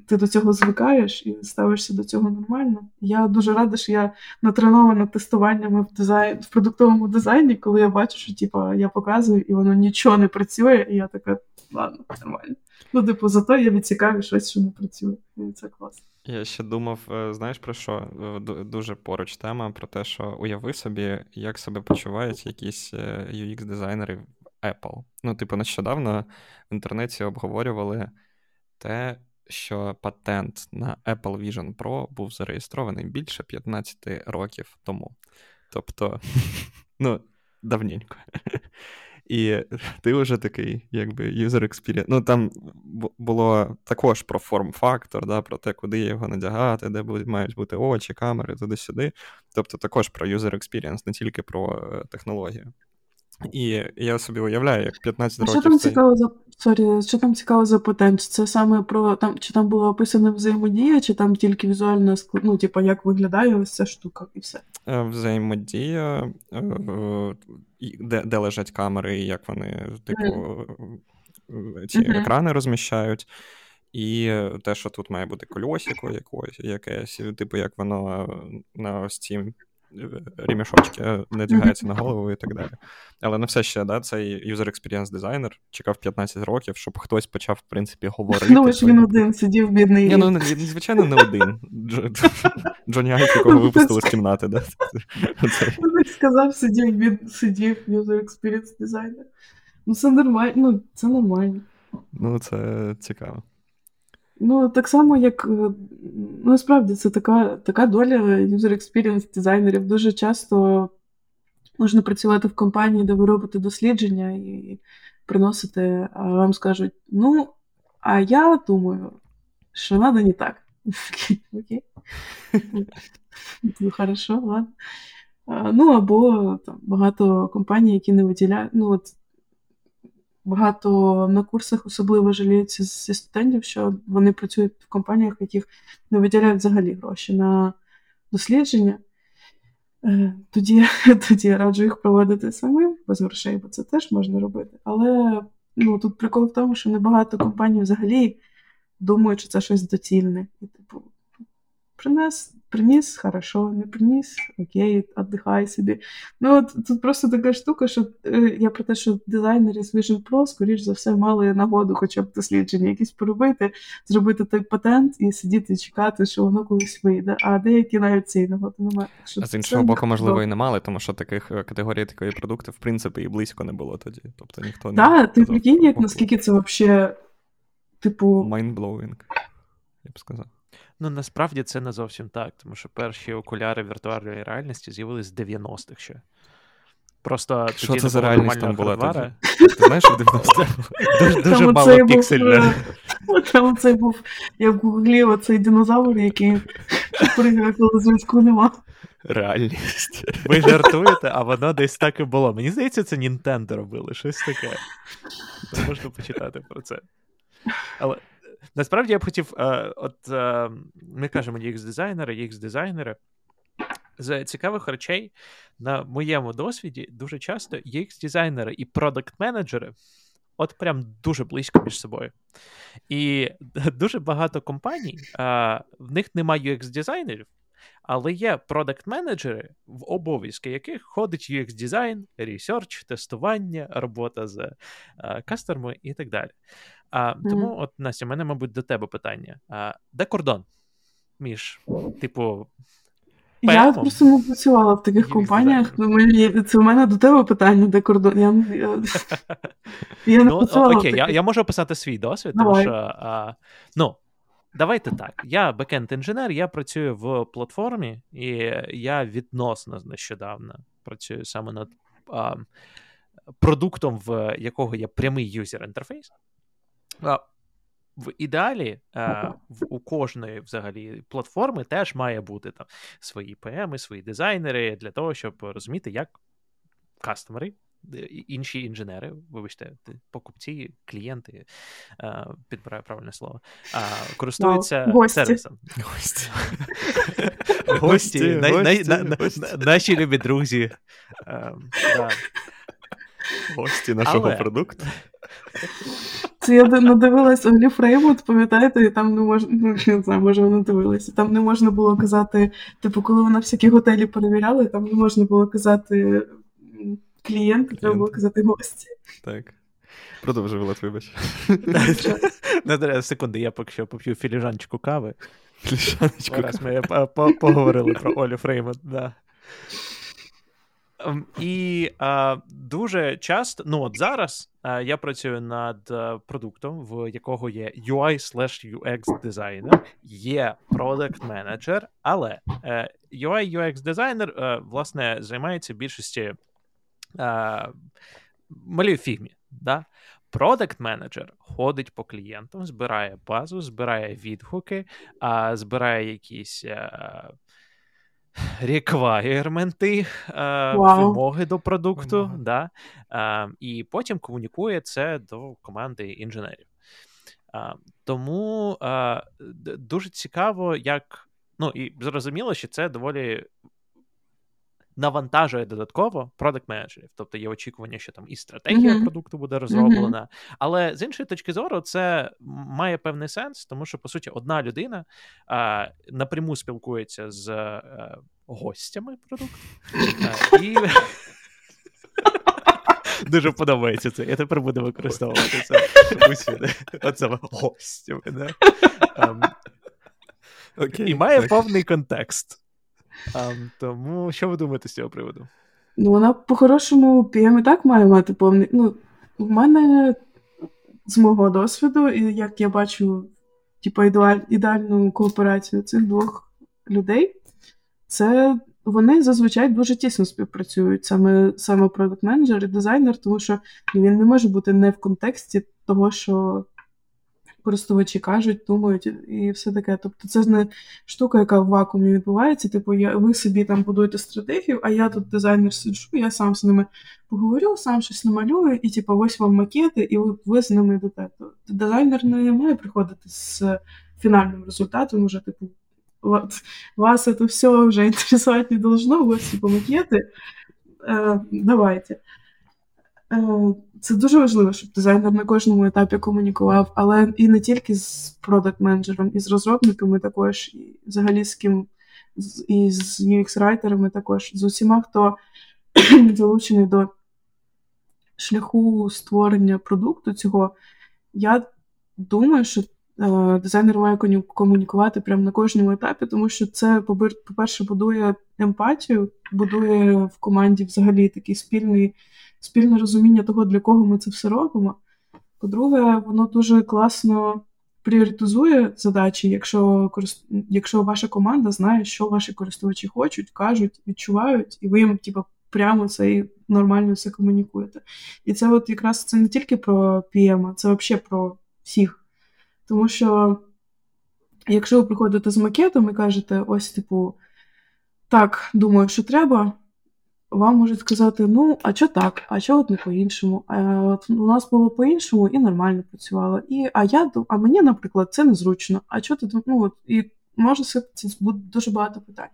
ти до цього звикаєш і ставишся до цього нормально. Я дуже рада, що я натренована тестуваннями в дизайн в продуктовому дизайні, коли я бачу, що типу, я показую і воно нічого не працює, і я така, ладно, нормально. Ну, типу, зато я відсікаю щось, що не працює. І це класно. Я ще думав, е, знаєш про що? Е, дуже поруч тема про те, що уяви собі, як себе почувають якісь е, UX-дизайнери Apple. Ну, типу, нещодавно в інтернеті обговорювали те, що патент на Apple Vision Pro був зареєстрований більше 15 років тому. Тобто, ну, давненько. І ти вже такий, якби user experience. Ну, там було також про форм-фактор, да, про те, куди його надягати, де мають бути очі, камери, туди-сюди. Тобто також про user experience, не тільки про е, технологію. І я собі уявляю, як 15 років. Що там цей... цікаво за Сорі, що там цікаво за патент? Це саме про там, чи там була описана взаємодія, чи там тільки візуальна ну, типу, як виглядає ось ця штука і все? Е, взаємодія, е, де де лежать камери, і як вони, типу, ці mm-hmm. екрани розміщають. І те, що тут має бути кольосико якось, якесь, типу, як воно на ось ці ремішочки не надягаються на голову і так далі. Але на все ще да, цей user experience дизайнер чекав 15 років, щоб хтось почав, в принципі, говорити. Ну, ж він один сидів, бідний. Ні, ну, звичайно, не один. Джоні Айк, якого випустили з кімнати, да? Він сказав, сидів, сидів user experience дизайнер. Ну, це нормально, ну, це нормально. Ну, це цікаво. Ну, так само, як ну, насправді це така така доля user experience дизайнерів. Дуже часто можна працювати в компанії, де ви робите дослідження і приносите, а вам скажуть: ну, а я думаю, що треба не так. Ну, хорошо, ладно. Ну, або там багато компаній, які не виділяють. ну, от Багато на курсах особливо жаліються зі студентів, що вони працюють в компаніях, в яких не виділяють взагалі гроші на дослідження. Е, тоді тоді я раджу їх проводити самим без грошей, бо це теж можна робити. Але ну, тут прикол в тому, що небагато компаній взагалі думають, що це щось доцільне. І, типу, принес приніс, хорошо, не приніс, окей, віддихай собі. Ну от тут просто така штука, що е, я про те, що дизайнери з Vision Pro, скоріш за все, мали нагоду хоча б дослідження якісь поробити, зробити той патент і сидіти і чекати, що воно колись вийде. А деякі навіть цієї нагоди немає. А з іншого боку, можливо, і не мали, тому що таких е, категорій такої продуктів, в принципі, і близько не було тоді. Тобто ніхто не. Так, ти прикинь, як наскільки це взагалі, типу. Mindblowing, я б сказав. Ну насправді це не зовсім так, тому що перші окуляри віртуальної реальності з'явились з 90-х ще. Просто Що тоді це за реальність там була тоді? Ти знаєш, в 90-х? Дуже, дуже мало піксельне. Там цей був, я в гуглі, оцей динозавр, який пригає, коли зв'язку нема. Реальність. Ви жартуєте, а воно десь так і було. Мені здається, це Нінтендо робили, щось таке. Можна почитати про це. Але Насправді я б хотів, е, от е, ми кажемо UX-дизайнери, UX-дизайнери. З цікавих речей на моєму досвіді дуже часто UX-дизайнери і продакт-менеджери от прям дуже близько між собою. І дуже багато компаній, а, в них немає UX-дизайнерів, але є продакт-менеджери, в обов'язки яких ходить UX-дизайн, ресерч, тестування, робота з кластерами і так далі. А, Тому, mm-hmm. от, Настя, у мене, мабуть, до тебе питання. А, Де кордон між, типу. Я просто не працювала в таких компаніях. Це у мене до тебе питання, де кордон. Я, я, я не ну, працювала Окей, я я можу описати свій досвід, Давай. тому що. А, ну, Давайте так. Я бекенд-інженер, я працюю в платформі, і я відносно нещодавно працюю саме над а, продуктом, в якого є прямий юзер інтерфейс. В ідеалі в, у кожної взагалі платформи теж має бути там свої ПМи, свої дизайнери для того, щоб розуміти, як кастомери, інші інженери, вибачте, покупці, клієнти, підбираю правильне слово, користуються wow. сервісом. Гості. Гості, наші любі друзі. Гості нашого продукту. Це я надивилась Оглі Фреймут, пам'ятаєте, і там не можна, ну не знаю, може вона дивилася. Там не можна було казати, типу, коли вона всякі готелі перевіряли, там не можна було казати клієнт, треба було казати гості. Так. Продовжуй, Влад, вибач. Секунди, я поки що поп'ю філіжанчику кави. Філіжаночку. Раз ми поговорили про Олю Фреймут, да. Ем, і а, дуже часто, ну от зараз а, я працюю над а, продуктом, в якого є UI slash UX дизайнер, є product менеджер, але е, UI UX дизайнер е, власне займається більшості малює фігмі. Да? Продакт менеджер ходить по клієнтам, збирає базу, збирає відгуки, а збирає якісь реквайрменти, wow. вимоги до продукту, wow. да, і потім комунікує це до команди інженерів. Тому дуже цікаво, як. Ну і зрозуміло, що це доволі навантажує додатково продакт менеджерів Тобто є очікування, що там і стратегія mm-hmm. продукту буде розроблена. Mm-hmm. Але з іншої точки зору, це має певний сенс, тому що, по суті, одна людина а, напряму спілкується з а, гостями продукту. І Дуже подобається це. Я тепер буду використовувати це усюди. Оце гостями. Да? Um, okay, і має так. повний контекст. Um, тому що ви думаєте з цього приводу? Ну, вона по-хорошому PM і так має мати повний. Ну, в мене з мого досвіду, і як я бачу, типу, ідеальну кооперацію цих двох людей, це вони зазвичай дуже тісно співпрацюють, саме саме продакт-менеджер і дизайнер, тому що він не може бути не в контексті того, що користувачі кажуть, думають і все таке. Тобто це не штука, яка в вакуумі відбувається. Типу, я, ви собі там будуєте стратегію, а я тут дизайнер сиджу, я сам з ними поговорю, сам щось намалюю, і типу, ось вам макети, і от ви з ними йдете. Тобто дизайнер не має приходити з фінальним результатом, уже типу. Вот. Вас это все уже интересовать не должно, ось типу макети. Е, Давайте. Е, це дуже важливо, щоб дизайнер на кожному етапі комунікував, але і не тільки з продакт-менеджером, і з розробниками також, і взагалі з ким, і з UX-райтерами також, з усіма, хто залучений до шляху створення продукту цього. Я думаю, що дизайнер має комунікувати прямо на кожному етапі, тому що це, по-перше, будує емпатію, будує в команді взагалі такий спільний спільне розуміння того, для кого ми це все робимо. По-друге, воно дуже класно пріоритизує задачі, якщо якщо ваша команда знає, що ваші користувачі хочуть, кажуть, відчувають, і ви їм типу, прямо це і нормально все комунікуєте. І це от якраз це не тільки про PM, це взагалі про всіх. Тому що, якщо ви приходите з макетом і кажете, ось, типу, так, думаю, що треба вам можуть сказати, ну, а що так, а що от не по-іншому? От У нас було по-іншому і нормально працювало. І, А я а мені, наприклад, це незручно. А що ти ну, от, І може сипатися дуже багато питань.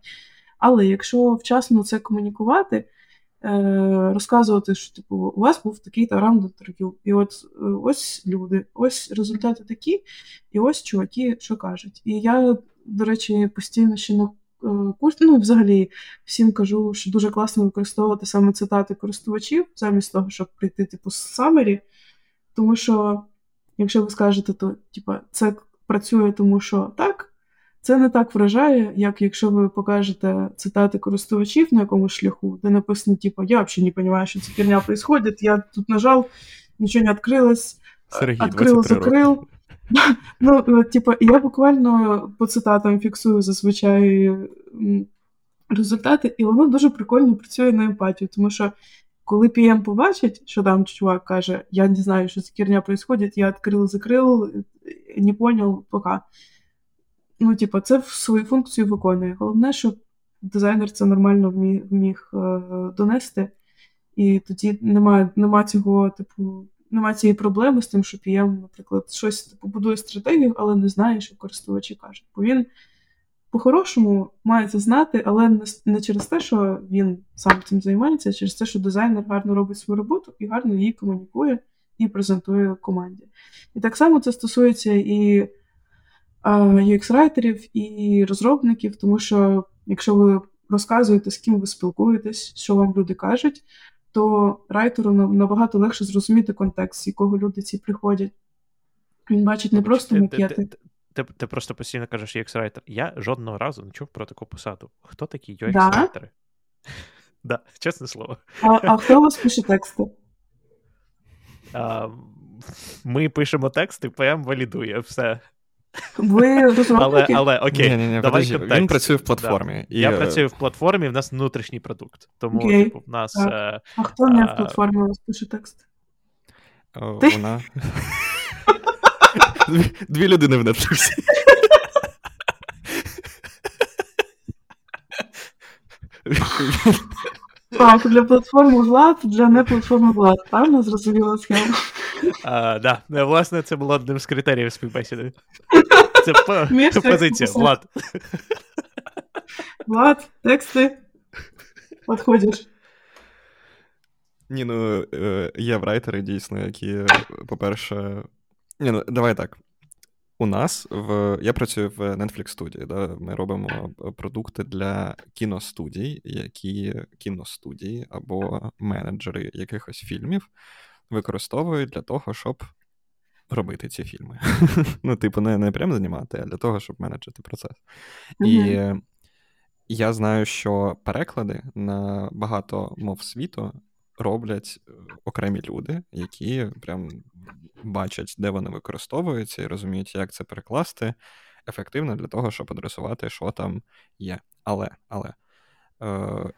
Але якщо вчасно це комунікувати, розказувати, що типу, у вас був такий то раунд інтерв'ю, і от е, ось люди, ось результати такі, і ось чуваки, що кажуть. І я, до речі, постійно ще на Е, курс. Ну, взагалі, всім кажу, що дуже класно використовувати саме цитати користувачів, замість того, щоб прийти, типу, з самері. Тому що, якщо ви скажете, то типу, це працює, тому що так. Це не так вражає, як якщо ви покажете цитати користувачів на якомусь шляху, де написано, типу, я взагалі не розумію, що ця херня відбувається, я тут нажав, нічого не відкрилось, відкрило, закрив. Ну, типу, я буквально по цитатам фіксую зазвичай результати, і воно дуже прикольно працює на емпатію, тому що коли PM побачить, що там чувак каже, я не знаю, що ця херня відбувається, я відкрив, закрив, не поняв, пока. Ну, типу, це свою функцію виконує. Головне, щоб дизайнер це нормально вміг, вміг е, донести, і тоді немає, немає цього, типу, немає цієї проблеми з тим, що PM, наприклад, щось типу, будує стратегію, але не знає, що користувачі кажуть. Бо він по-хорошому має це знати, але не через те, що він сам цим займається, а через те, що дизайнер гарно робить свою роботу і гарно її комунікує і презентує команді. І так само це стосується і UX-райтерів, і розробників, тому що якщо ви розказуєте, з ким ви спілкуєтесь, що вам люди кажуть, то райтеру набагато легше зрозуміти контекст, з якого люди ці приходять. Він бачить не просто макети. Ти, ти, просто постійно кажеш UX райтер. Я жодного разу не чув про таку посаду. Хто такі UX райтери? Да, чесне слово. А а хто у вас пише тексти? А, Ми пишемо тексти, ПМ валідує все. Ви Але але окей, ні, ні, ні, давай подожди, він працює в платформі. Да. І... Я працюю в платформі, в нас внутрішній продукт. Тому okay. типу, в нас. Е... А хто не в платформі у вас пише текст? О, Вона. Дві людини в Netflix. Так, для платформи Влад, для не платформи Влад. Правильно зрозуміла схема? Так, да. власне, це було одним з критеріїв співбесіди. Це позиція, Влад. Влад, тексти. Подходиш. Ні, ну е, є врайтери, дійсно, які, по-перше. Ні, ну давай так. у нас в я працюю в Netflix студії. Да? Ми робимо продукти для кіностудій, які кіностудії або менеджери якихось фільмів використовують для того, щоб робити ці фільми. Ну, типу, не не прямо знімати, а для того, щоб менеджити процес. І я знаю, що переклади на багато мов світу роблять е, окремі люди, які прям бачать, де вони використовуються, і розуміють, як це перекласти ефективно для того, щоб адресувати, що там є. Але, але. Е,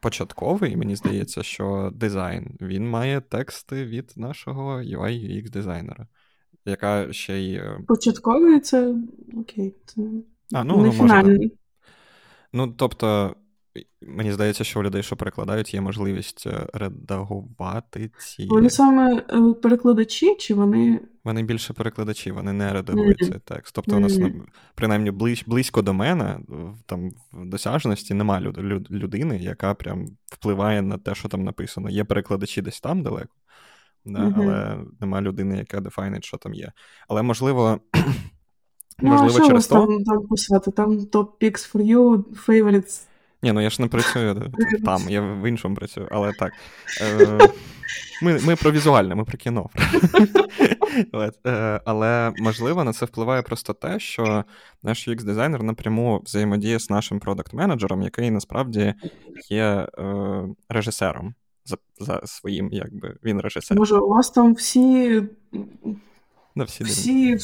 початковий, мені здається, що дизайн він має тексти від нашого UI UX дизайнера, яка ще й. Е, початковий це окей. Це а, ну, не ну, фінальний. Може, Ну, тобто, Мені здається, що у людей, що перекладають, є можливість е, редагувати ці. Вони саме перекладачі, чи вони. Вони більше перекладачі, вони не редагують mm-hmm. цей текст. Тобто, mm-hmm. у нас, принаймні, близь, близько до мене, там в досяжності нема люд, люд, людини, яка прям впливає на те, що там написано. Є перекладачі десь там далеко, да, mm-hmm. але нема людини, яка дефайнить, що там є. Але можливо. Ну, можливо, а через то... там, там писати? Там top picks for you, favorites. Ні, ну я ж не працюю там, я в іншому працюю, але так. Е, Ми ми про візуальне, ми про кіно. Е, але можливо на це впливає просто те, що наш UX-дизайнер напряму взаємодіє з нашим продакт-менеджером, який насправді є е, режисером за за своїм, якби він режисер. Може, у вас там всі. На всі, всі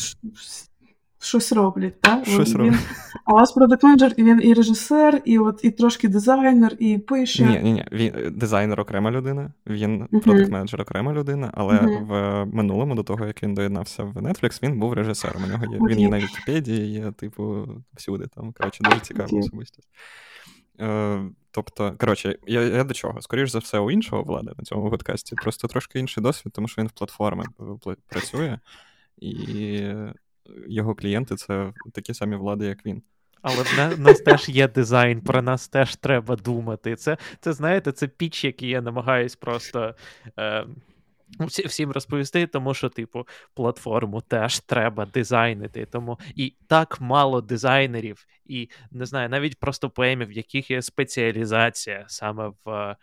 щось роблять, так? Щось роблять. А у вас продакт менеджер і він і режисер, і от і трошки дизайнер, і пише. Ні, ні, ні. Він дизайнер окрема людина, він uh-huh. продакт менеджер окрема людина, але uh-huh. в минулому, до того, як він доєднався в Netflix, він був режисером. У нього є okay. він є на Вікіпедії, є, типу, всюди там. Коротше, дуже цікава okay. особистість. Е, тобто, коротше, я я до чого? Скоріше за все, у іншого влади на цьому подкасті. Просто трошки інший досвід, тому що він в платформи працює. І його клієнти це такі самі влади, як він. Але в нас теж є дизайн, про нас теж треба думати. Це, це знаєте, це піч, який я намагаюсь просто е, всім розповісти, тому що, типу, платформу теж треба дизайнити. Тому і так мало дизайнерів, і не знаю, навіть просто поемів, в яких є спеціалізація саме в е,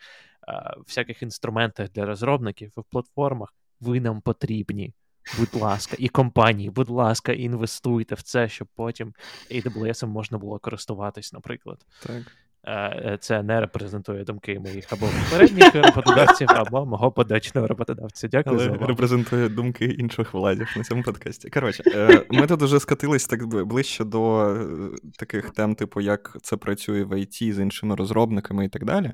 всяких інструментах для розробників, в платформах. Ви нам потрібні. Будь ласка, і компанії, будь ласка, інвестуйте в це, щоб потім AWS можна було користуватись, наприклад. Так. Е, е, це не репрезентує думки моїх або попередніх роботодавців, або мого подачного роботодавця. Дякую Але за увагу. репрезентує думки інших владів на цьому подкасті. Коротше, е, ми тут вже скатились так ближче до таких тем, типу, як це працює в IT з іншими розробниками і так далі.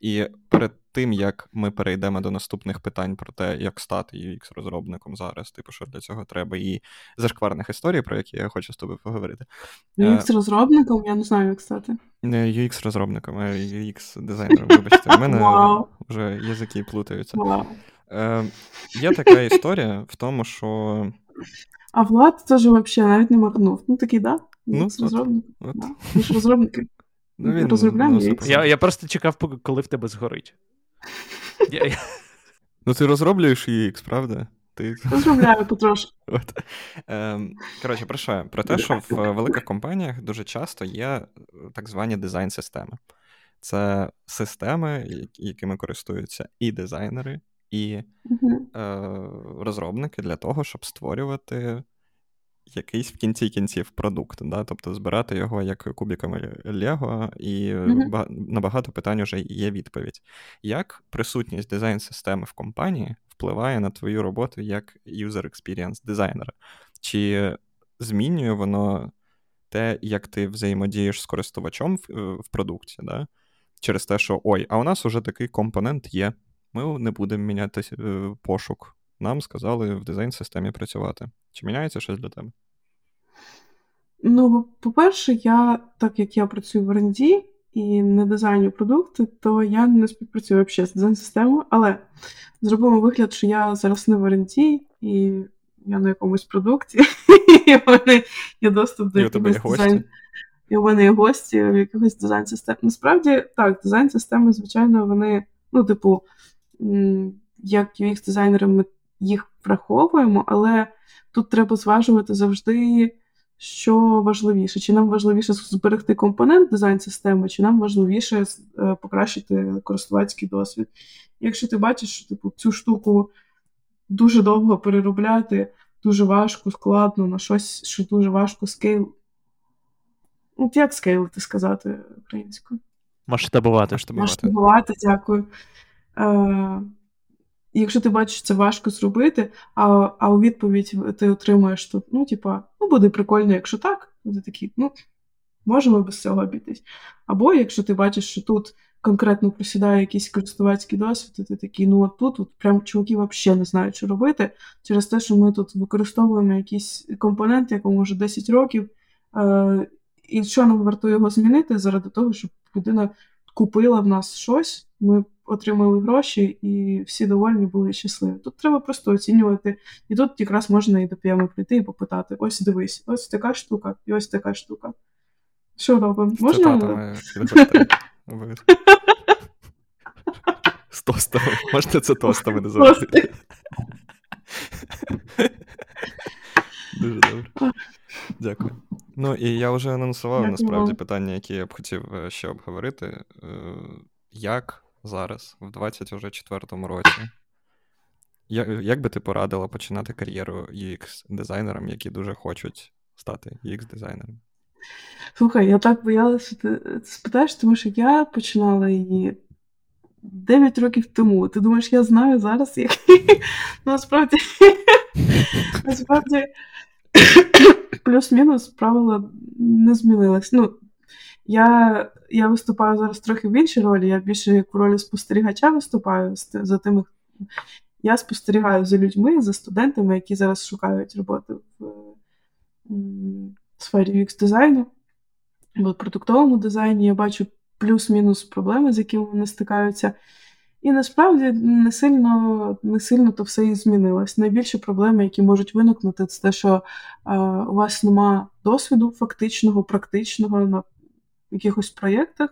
І перед тим, як ми перейдемо до наступних питань про те, як стати UX-розробником зараз, типу, що для цього треба, і зашкварних історій, про які я хочу з тобою поговорити. UX-розробником? Я не знаю, як стати. Не UX-розробником, а UX-дизайнером, вибачте, в мене wow. вже язики плутаються. Wow. Е, Є така історія в тому, що. А Влад теж взагалі навіть не моргнув. Ну такий, да? Ну, розробник. От. Да. Ми ж розробники. Ну, він, Розробляємо ну, я, я просто чекав, коли в тебе згорить. Ну, ти розроблюєш UX, правда? Ти... Розробляю потрошки. От. Ем, Коротше, про що? Про те, що в великих компаніях дуже часто є е, так звані дизайн-системи. Це системи, якими користуються і дизайнери, і е, розробники для того, щоб створювати якийсь в кінці кінців продукт, да? тобто збирати його як кубіками Лего, і mm-hmm. на багато питань вже є відповідь. Як присутність дизайн-системи в компанії впливає на твою роботу як user experience дизайнера? Чи змінює воно те, як ти взаємодієш з користувачом в, е, в продукті? Да? Через те, що ой, а у нас уже такий компонент є. Ми не будемо міняти е, пошук нам сказали в дизайн-системі працювати. Чи міняється щось для тебе? Ну, по-перше, я, так як я працюю в R&D і не дизайню продукти, то я не співпрацюю взагалі з дизайн-системою, але зробимо вигляд, що я зараз не в R&D, і я на якомусь продукті, і в мене є доступ до якогось дизайн. І у мене є гості в якихось дизайн-систем. Насправді, так, дизайн-системи, звичайно, вони, ну, типу, як UX-дизайнери, ми їх враховуємо, але тут треба зважувати завжди, що важливіше. Чи нам важливіше зберегти компонент дизайн-системи, чи нам важливіше е, покращити користувацький досвід. Якщо ти бачиш, що типу, цю штуку дуже довго переробляти, дуже важко, складно на щось, що дуже важко скейл. От як скейлити сказати українською? Масштабувати. Масштабувати, дякую. Е, Якщо ти бачиш, це важко зробити, а а у відповідь ти отримуєш тут, ну, типа, ну, буде прикольно, якщо так, ти такий, ну, можемо без цього обійтись. Або якщо ти бачиш, що тут конкретно просідає якийсь користувацький досвід, і ти такий, ну от тут от прям чуваки взагалі не знають, що робити, через те, що ми тут використовуємо якийсь компонент, якому вже 10 років, е- і що нам варто його змінити заради того, щоб людина купила в нас щось, ми отримали гроші, і всі довольні були щасливі. Тут треба просто оцінювати. І тут якраз можна і до п'ями прийти і попитати: ось дивись, ось така штука, і ось така штука. Що робимо? Можна? З тостами. Можете це тостами називати. Дуже добре. Дякую. Ну і я вже анонсував насправді питання, які я б хотів е, ще обговорити. Е, як зараз, в 24-му році, як би ти порадила починати кар'єру UX-дизайнерам, які дуже хочуть стати UX-дизайнерами? Слухай, я так боялася, що ти спитаєш, тому що я починала її 9 років тому. Ти думаєш, я знаю зараз, як. Насправді, насправді, плюс-мінус правила не змінились. Ну, я я виступаю зараз трохи в іншій ролі. Я більше як в ролі спостерігача виступаю за тими. Я спостерігаю за людьми, за студентами, які зараз шукають роботи в сфері UX дизайну або в продуктовому дизайні. Я бачу плюс-мінус проблеми, з якими вони стикаються. І насправді не сильно не сильно то все і змінилось. Найбільші проблеми, які можуть виникнути, це те, що е, у вас нема досвіду фактичного, практичного на якихось проєктах.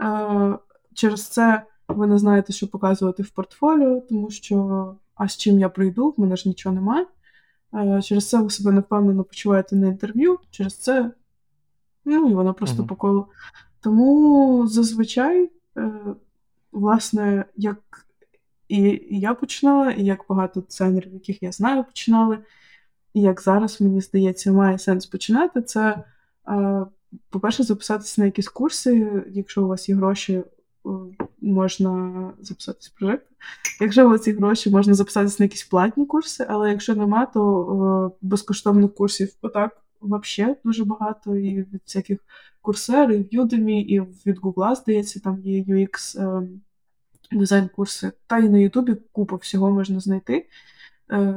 Е, через це ви не знаєте, що показувати в портфоліо, тому що а з чим я прийду, в мене ж нічого немає. Е, через це ви себе невпевнено почуваєте на інтерв'ю, через це ну, і воно просто uh-huh. по колу. Тому зазвичай, е, власне, як і я починала, і як багато дизайнерів, яких я знаю, починали, і як зараз, мені здається, має сенс починати, це по-перше, записатися на якісь курси, якщо у вас є гроші, можна записатись в проєкт. Якщо у вас є гроші, можна записатися на якісь платні курси, але якщо нема, то безкоштовних курсів отак взагалі дуже багато. І від всяких курсерів, Udemy, і від Google, здається, там є UX ем, дизайн-курси. Та і на Ютубі купу всього можна знайти. Е,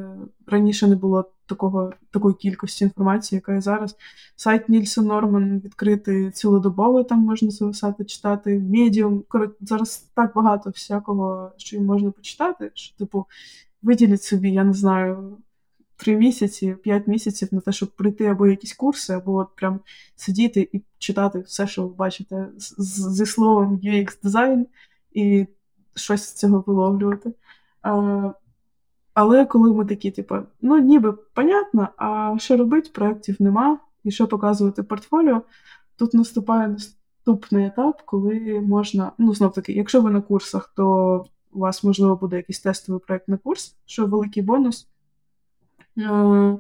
раніше не було такого, такої кількості інформації, яка є зараз. Сайт Нільсон Норман відкритий цілодобово, там можна зависати, читати, медіум. Зараз так багато всякого, що їм можна почитати, що, типу, виділіть собі, я не знаю, три місяці, п'ять місяців на те, щоб прийти або якісь курси, або от прям сидіти і читати все, що ви бачите, зі словом UX дизайн і щось з цього виловлювати. Але коли ми такі, типу, ну ніби понятно, а що робити, проєктів нема, і що показувати портфоліо, тут наступає наступний етап, коли можна, ну знов таки, якщо ви на курсах, то у вас, можливо, буде якийсь тестовий проєкт на курс, що великий бонус. Е,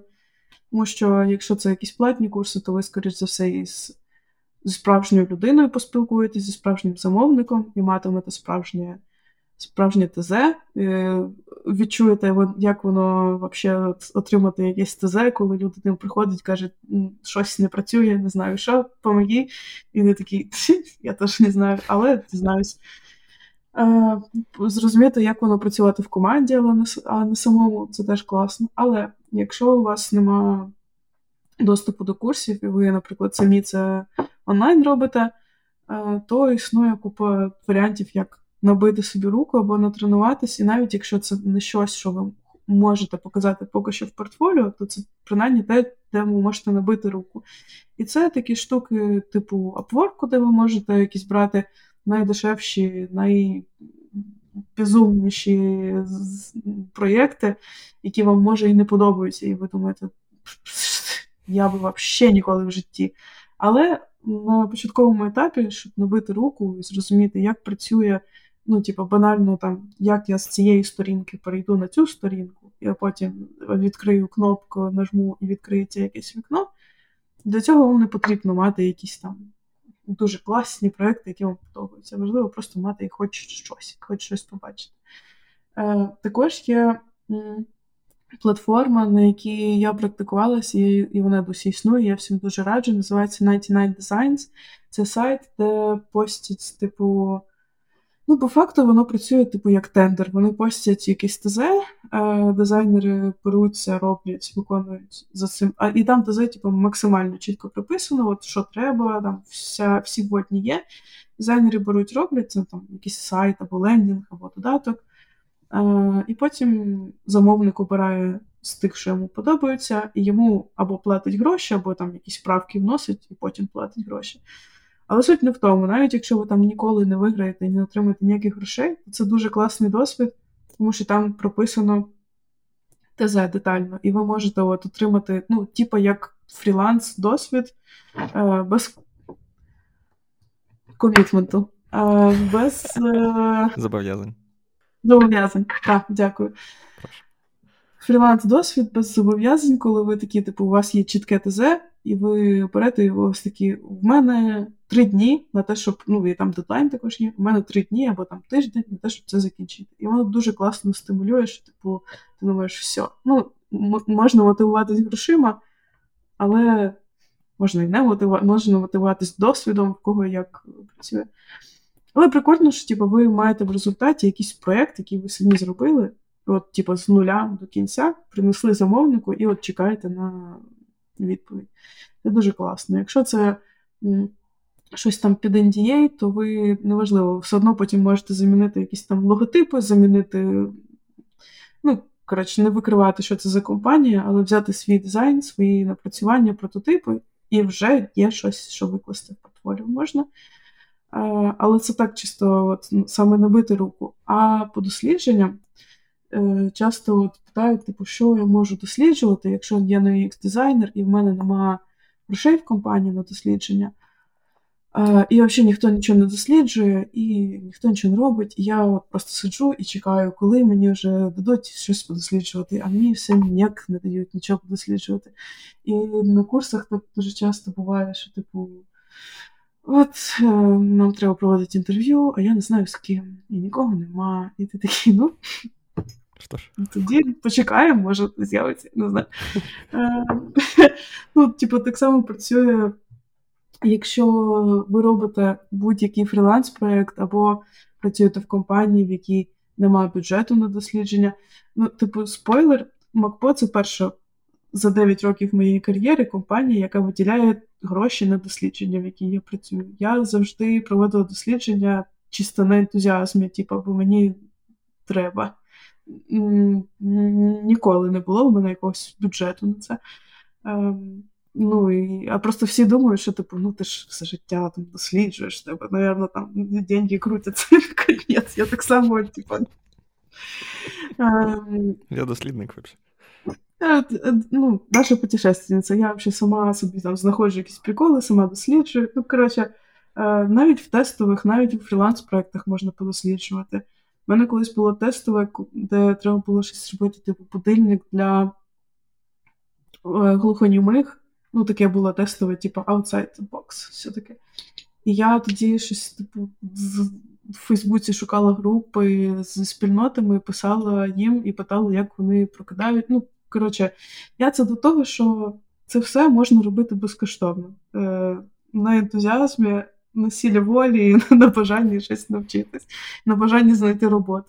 тому що якщо це якісь платні курси, то ви, скоріш за все, із зі справжньою людиною поспілкуєтесь, зі справжнім замовником і матимете справжнє справжнє ТЗ, е, відчуєте, як воно взагалі отримати якесь ТЗ, коли людина приходить, каже, щось не працює, не знаю що, помоги. І не такий, я теж не знаю, але дізнаюсь. Е, зрозуміти, як воно працювати в команді, але а не самому, це теж класно. Але якщо у вас нема доступу до курсів, і ви, наприклад, самі це онлайн робите, е, то існує купа варіантів, як набити собі руку або натренуватися, і навіть якщо це не щось, що ви можете показати поки що в портфоліо, то це принаймні те, де ви можете набити руку. І це такі штуки, типу Upwork, де ви можете якісь брати найдешевші, найбезумніші проєкти, які вам може і не подобаються, і ви думаєте, я би взагалі ніколи в житті. Але на початковому етапі, щоб набити руку і зрозуміти, як працює, ну, типу, банально там, як я з цієї сторінки перейду на цю сторінку, я потім відкрию кнопку, нажму і відкриється якесь вікно. Для цього вам не потрібно мати якісь там дуже класні проекти, які вам подобаються. Важливо просто мати хоч щось, хоч щось побачити. Е, Також є платформа, на якій я практикувалася, і, і вона досі існує. Я всім дуже раджу. Називається 99 Designs. Це сайт, де постять, типу. Ну, по факту, воно працює, типу, як тендер. Вони постять якісь ТЗ, е, дизайнери беруться, роблять, виконують за цим. А і там ТЗ, типу, максимально чітко прописано, от що треба, там вся, всі вводні є. Дизайнери беруть, роблять це там якийсь сайт або лендінг, або додаток. Е, і потім замовник обирає з тих, що йому подобається, і йому або платить гроші, або там якісь правки вносить, і потім платить гроші. Але суть не в тому, навіть якщо ви там ніколи не виграєте і не отримаєте ніяких грошей, то це дуже класний досвід, тому що там прописано ТЗ детально, і ви можете от отримати, ну, типу, як фріланс досвід е, без комітменту, е, без е... зобов'язань. Зобов'язань. Так, дякую. Фріланс досвід без зобов'язань, коли ви такі, типу, у вас є чітке ТЗ, і ви берете його ось такі. В мене три дні на те, щоб ну і там дедлайн також є. У мене три дні або там тиждень на те, щоб це закінчити. І воно дуже класно стимулює, що типу, ти думаєш, все. Ну, можна мотивуватись грошима, але можна і не мотивувати, можна мотивуватись досвідом, в кого як працює. Але прикольно, що типу, ви маєте в результаті якийсь проєкт, який ви самі зробили, от, типу, з нуля до кінця, принесли замовнику і от чекаєте на відповідь. Це дуже класно. Якщо це щось там під NDA, то ви неважливо, все одно потім можете замінити якісь там логотипи, замінити, ну, коротше, не викривати, що це за компанія, але взяти свій дизайн, свої напрацювання, прототипи, і вже є щось, що викласти в портфоліо можна. Але це так чисто от, саме набити руку. А по дослідженням е, часто от питають, типу, що я можу досліджувати, якщо я не UX дизайнер і в мене немає грошей в компанії на дослідження. І взагалі ніхто нічого не досліджує, і ніхто нічого не робить. Я от просто сиджу і чекаю, коли мені вже дадуть щось подосліджувати, а мені все ніяк не дають нічого подосліджувати. І на курсах так дуже часто буває, що, типу, от е, нам треба проводити інтерв'ю, а я не знаю з ким, і нікого нема. І ти такий, ну. Що ж? Тоді почекаємо, може з'явиться, не знаю. Е, ну, типу, так само працює. Якщо ви робите будь-який фріланс-проєкт або працюєте в компанії, в якій немає бюджету на дослідження, ну, типу, спойлер, МакПо це перша за 9 років моєї кар'єри компанія, яка виділяє гроші на дослідження, в якій я працюю. Я завжди проводила дослідження чисто на ентузіазмі, типу, бо мені треба. Ніколи не було в мене якогось бюджету на це. Ем, Ну і а просто всі думають, що типу, ну ти ж все життя там досліджуєш тебе, напевно, там деньги крутяться конець. Я так само, типу. Я дослідник взагалі. Е, е, ну, наша путешественниця. Я взагалі сама собі там знаходжу якісь приколи, сама досліджую. Ну, коротше, е, навіть в тестових, навіть у фріланс-проєктах можна подосліджувати. У мене колись було тестове, де треба було щось робити, типу, будильник для глухонімих. Ну, таке було тестове, типу, outside the box, все таке. І я тоді щось, типу, в Фейсбуці шукала групи з спільнотами, писала їм і питала, як вони прокидають. Ну, коротше, я це до того, що це все можна робити безкоштовно. Е, На ентузіазмі, на сілі волі, на бажанні щось навчитись, на бажанні знайти роботу.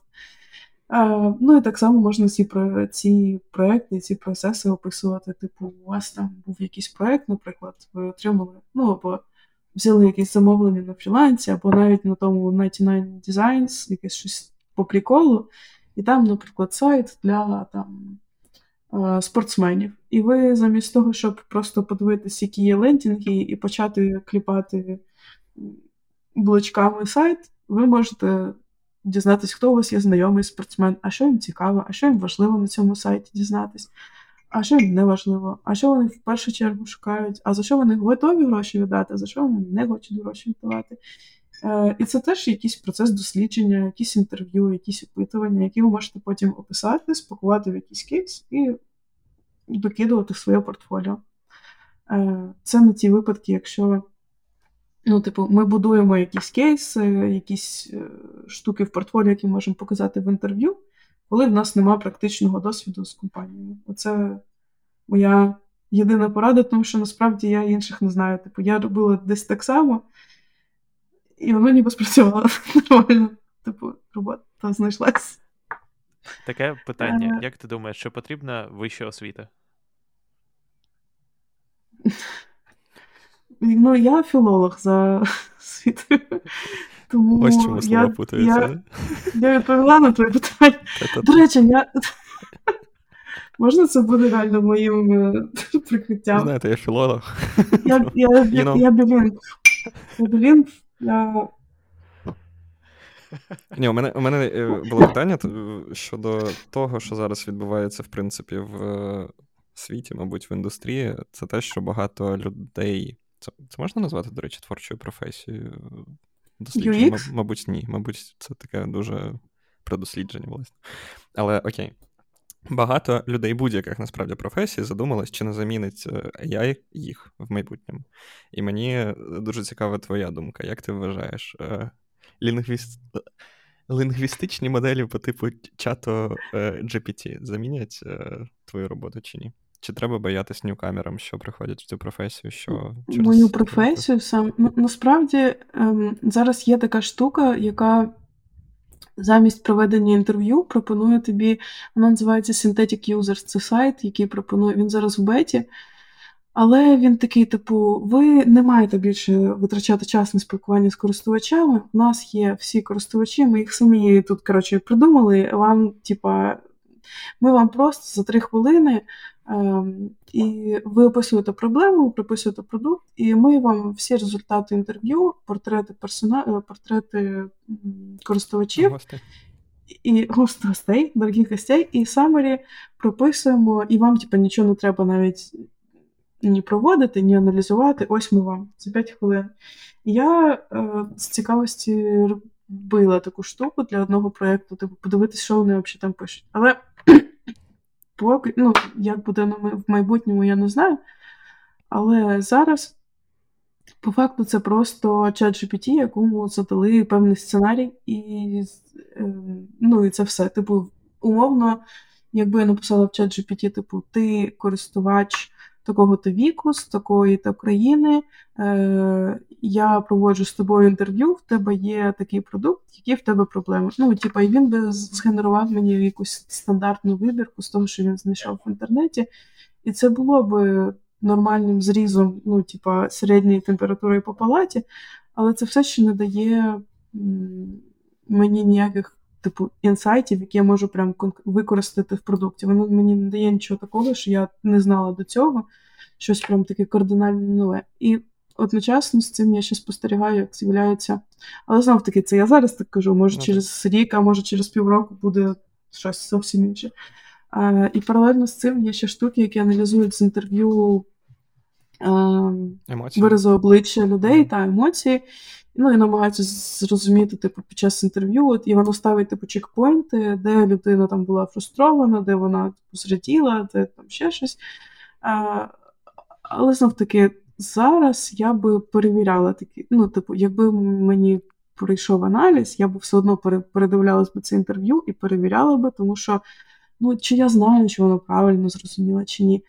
Ну і так само можна ці ці проекти, ці процеси описувати. Типу, у вас там був якийсь проект, наприклад, ви отримали, ну або взяли якесь замовлення на фрілансі, або навіть на тому 99 Designs, якесь щось по приколу, і там, наприклад, сайт для там спортсменів. І ви замість того, щоб просто подивитися, які є лендінги, і почати кліпати блочками сайт, ви можете дізнатись, хто у вас є знайомий спортсмен, а що їм цікаво, а що їм важливо на цьому сайті дізнатись, а що їм не важливо, а що вони в першу чергу шукають, а за що вони готові гроші віддати, а за що вони не хочуть гроші віддавати. Е, І це теж якийсь процес дослідження, якісь інтерв'ю, якісь опитування, які ви можете потім описати, спакувати в якийсь кейс і докидувати в своє портфоліо. Е, Це не ті випадки, якщо ну, типу, ми будуємо якісь кейси, якісь е, штуки в портфоліо, які можемо показати в інтерв'ю, коли в нас немає практичного досвіду з компанією. Оце моя єдина порада, тому що насправді я інших не знаю. Типу, я робила десь так само, і воно ніби спрацювало нормально. Типу, робота знайшлась. Таке питання: Е. як ти думаєш, чи потрібна вища освіта? Ну, я філолог за освітою. Тому Ось чому слова я, путаються. я, я відповіла на твоє питання. До речі, я. Можна це буде реально моїм е, прикриттям? Знаєте, я філолог. Я, я, You я, know. я білінг. Я білінг, я... Ні, у мене, у мене е, було питання щодо того, що зараз відбувається, в принципі, в е, світі, мабуть, в індустрії. Це те, що багато людей. Це, це можна назвати, до речі, творчою професією? Дослідження? UX? Маб- Мабуть, ні. Мабуть, це таке дуже про дослідження, власне. Але окей. Багато людей будь-яких насправді професій задумалось, чи не замінить е, AI їх в майбутньому. І мені е, дуже цікава твоя думка. Як ти вважаєш? е, Лінгвіст... Лінгвістичні моделі по типу чату е, GPT замінять твою роботу чи ні? Чи треба боятись ньюкамерам, що приходять в цю професію? що через Мою професію сам. Ну, насправді ем, зараз є така штука, яка замість проведення інтерв'ю пропонує тобі, вона називається Synthetic Users. Це сайт, який пропонує, він зараз в беті. Але він такий, типу, ви не маєте більше витрачати час на спілкування з користувачами. У нас є всі користувачі, ми їх самі тут, коротше, придумали. Вам, типа, ми вам просто за три хвилини і ви описуєте проблему, прописуєте продукт, і ми вам всі результати інтерв'ю, портрети персона... е, портрети користувачів Гостей. і гост гостей, дорогих гостей, і самері прописуємо, і вам, типу, нічого не треба навіть ні проводити, ні аналізувати. Ось ми вам за 5 хвилин. Я е, з цікавості робила таку штуку для одного проєкту, типу, подивитися, що вони взагалі там пишуть. Але поки, ну, як буде в майбутньому, я не знаю. Але зараз, по факту, це просто чат GPT, якому задали певний сценарій, і, е, ну, і це все. Типу, умовно, якби я написала в чат GPT, типу, ти користувач такого-то віку, з такої-то країни, е, я проводжу з тобою інтерв'ю, в тебе є такий продукт, які в тебе проблеми. Ну, типа, і він би згенерував мені якусь стандартну вибірку з того, що він знайшов в інтернеті, і це було би нормальним зрізом, ну, типа, середньої температури по палаті, але це все ще не дає мені ніяких. Типу інсайтів, які я можу прям використати в продукті. Воно мені не дає нічого такого, що я не знала до цього, щось прям таке кардинально нове. І одночасно з цим я ще спостерігаю, як з'являється. Але знов таки, це я зараз так кажу, може Ну, через рік, а може через півроку буде щось зовсім інше. А, і паралельно з цим є ще штуки, які аналізують з інтерв'ю а, Емоції. вирази обличчя людей та емоції. Ну і намагаються зрозуміти, типу, під час інтерв'ю, от, і воно ставить типу чекпоінти, де людина там була фрустрована, де вона типу, зраділа, де там ще щось. А, але знов таки, зараз я би перевіряла такі, ну, типу, якби мені прийшов аналіз, я б все одно пере- передивлялась би це інтерв'ю і перевіряла би, тому що ну, чи я знаю, чи воно правильно зрозуміло, чи ні.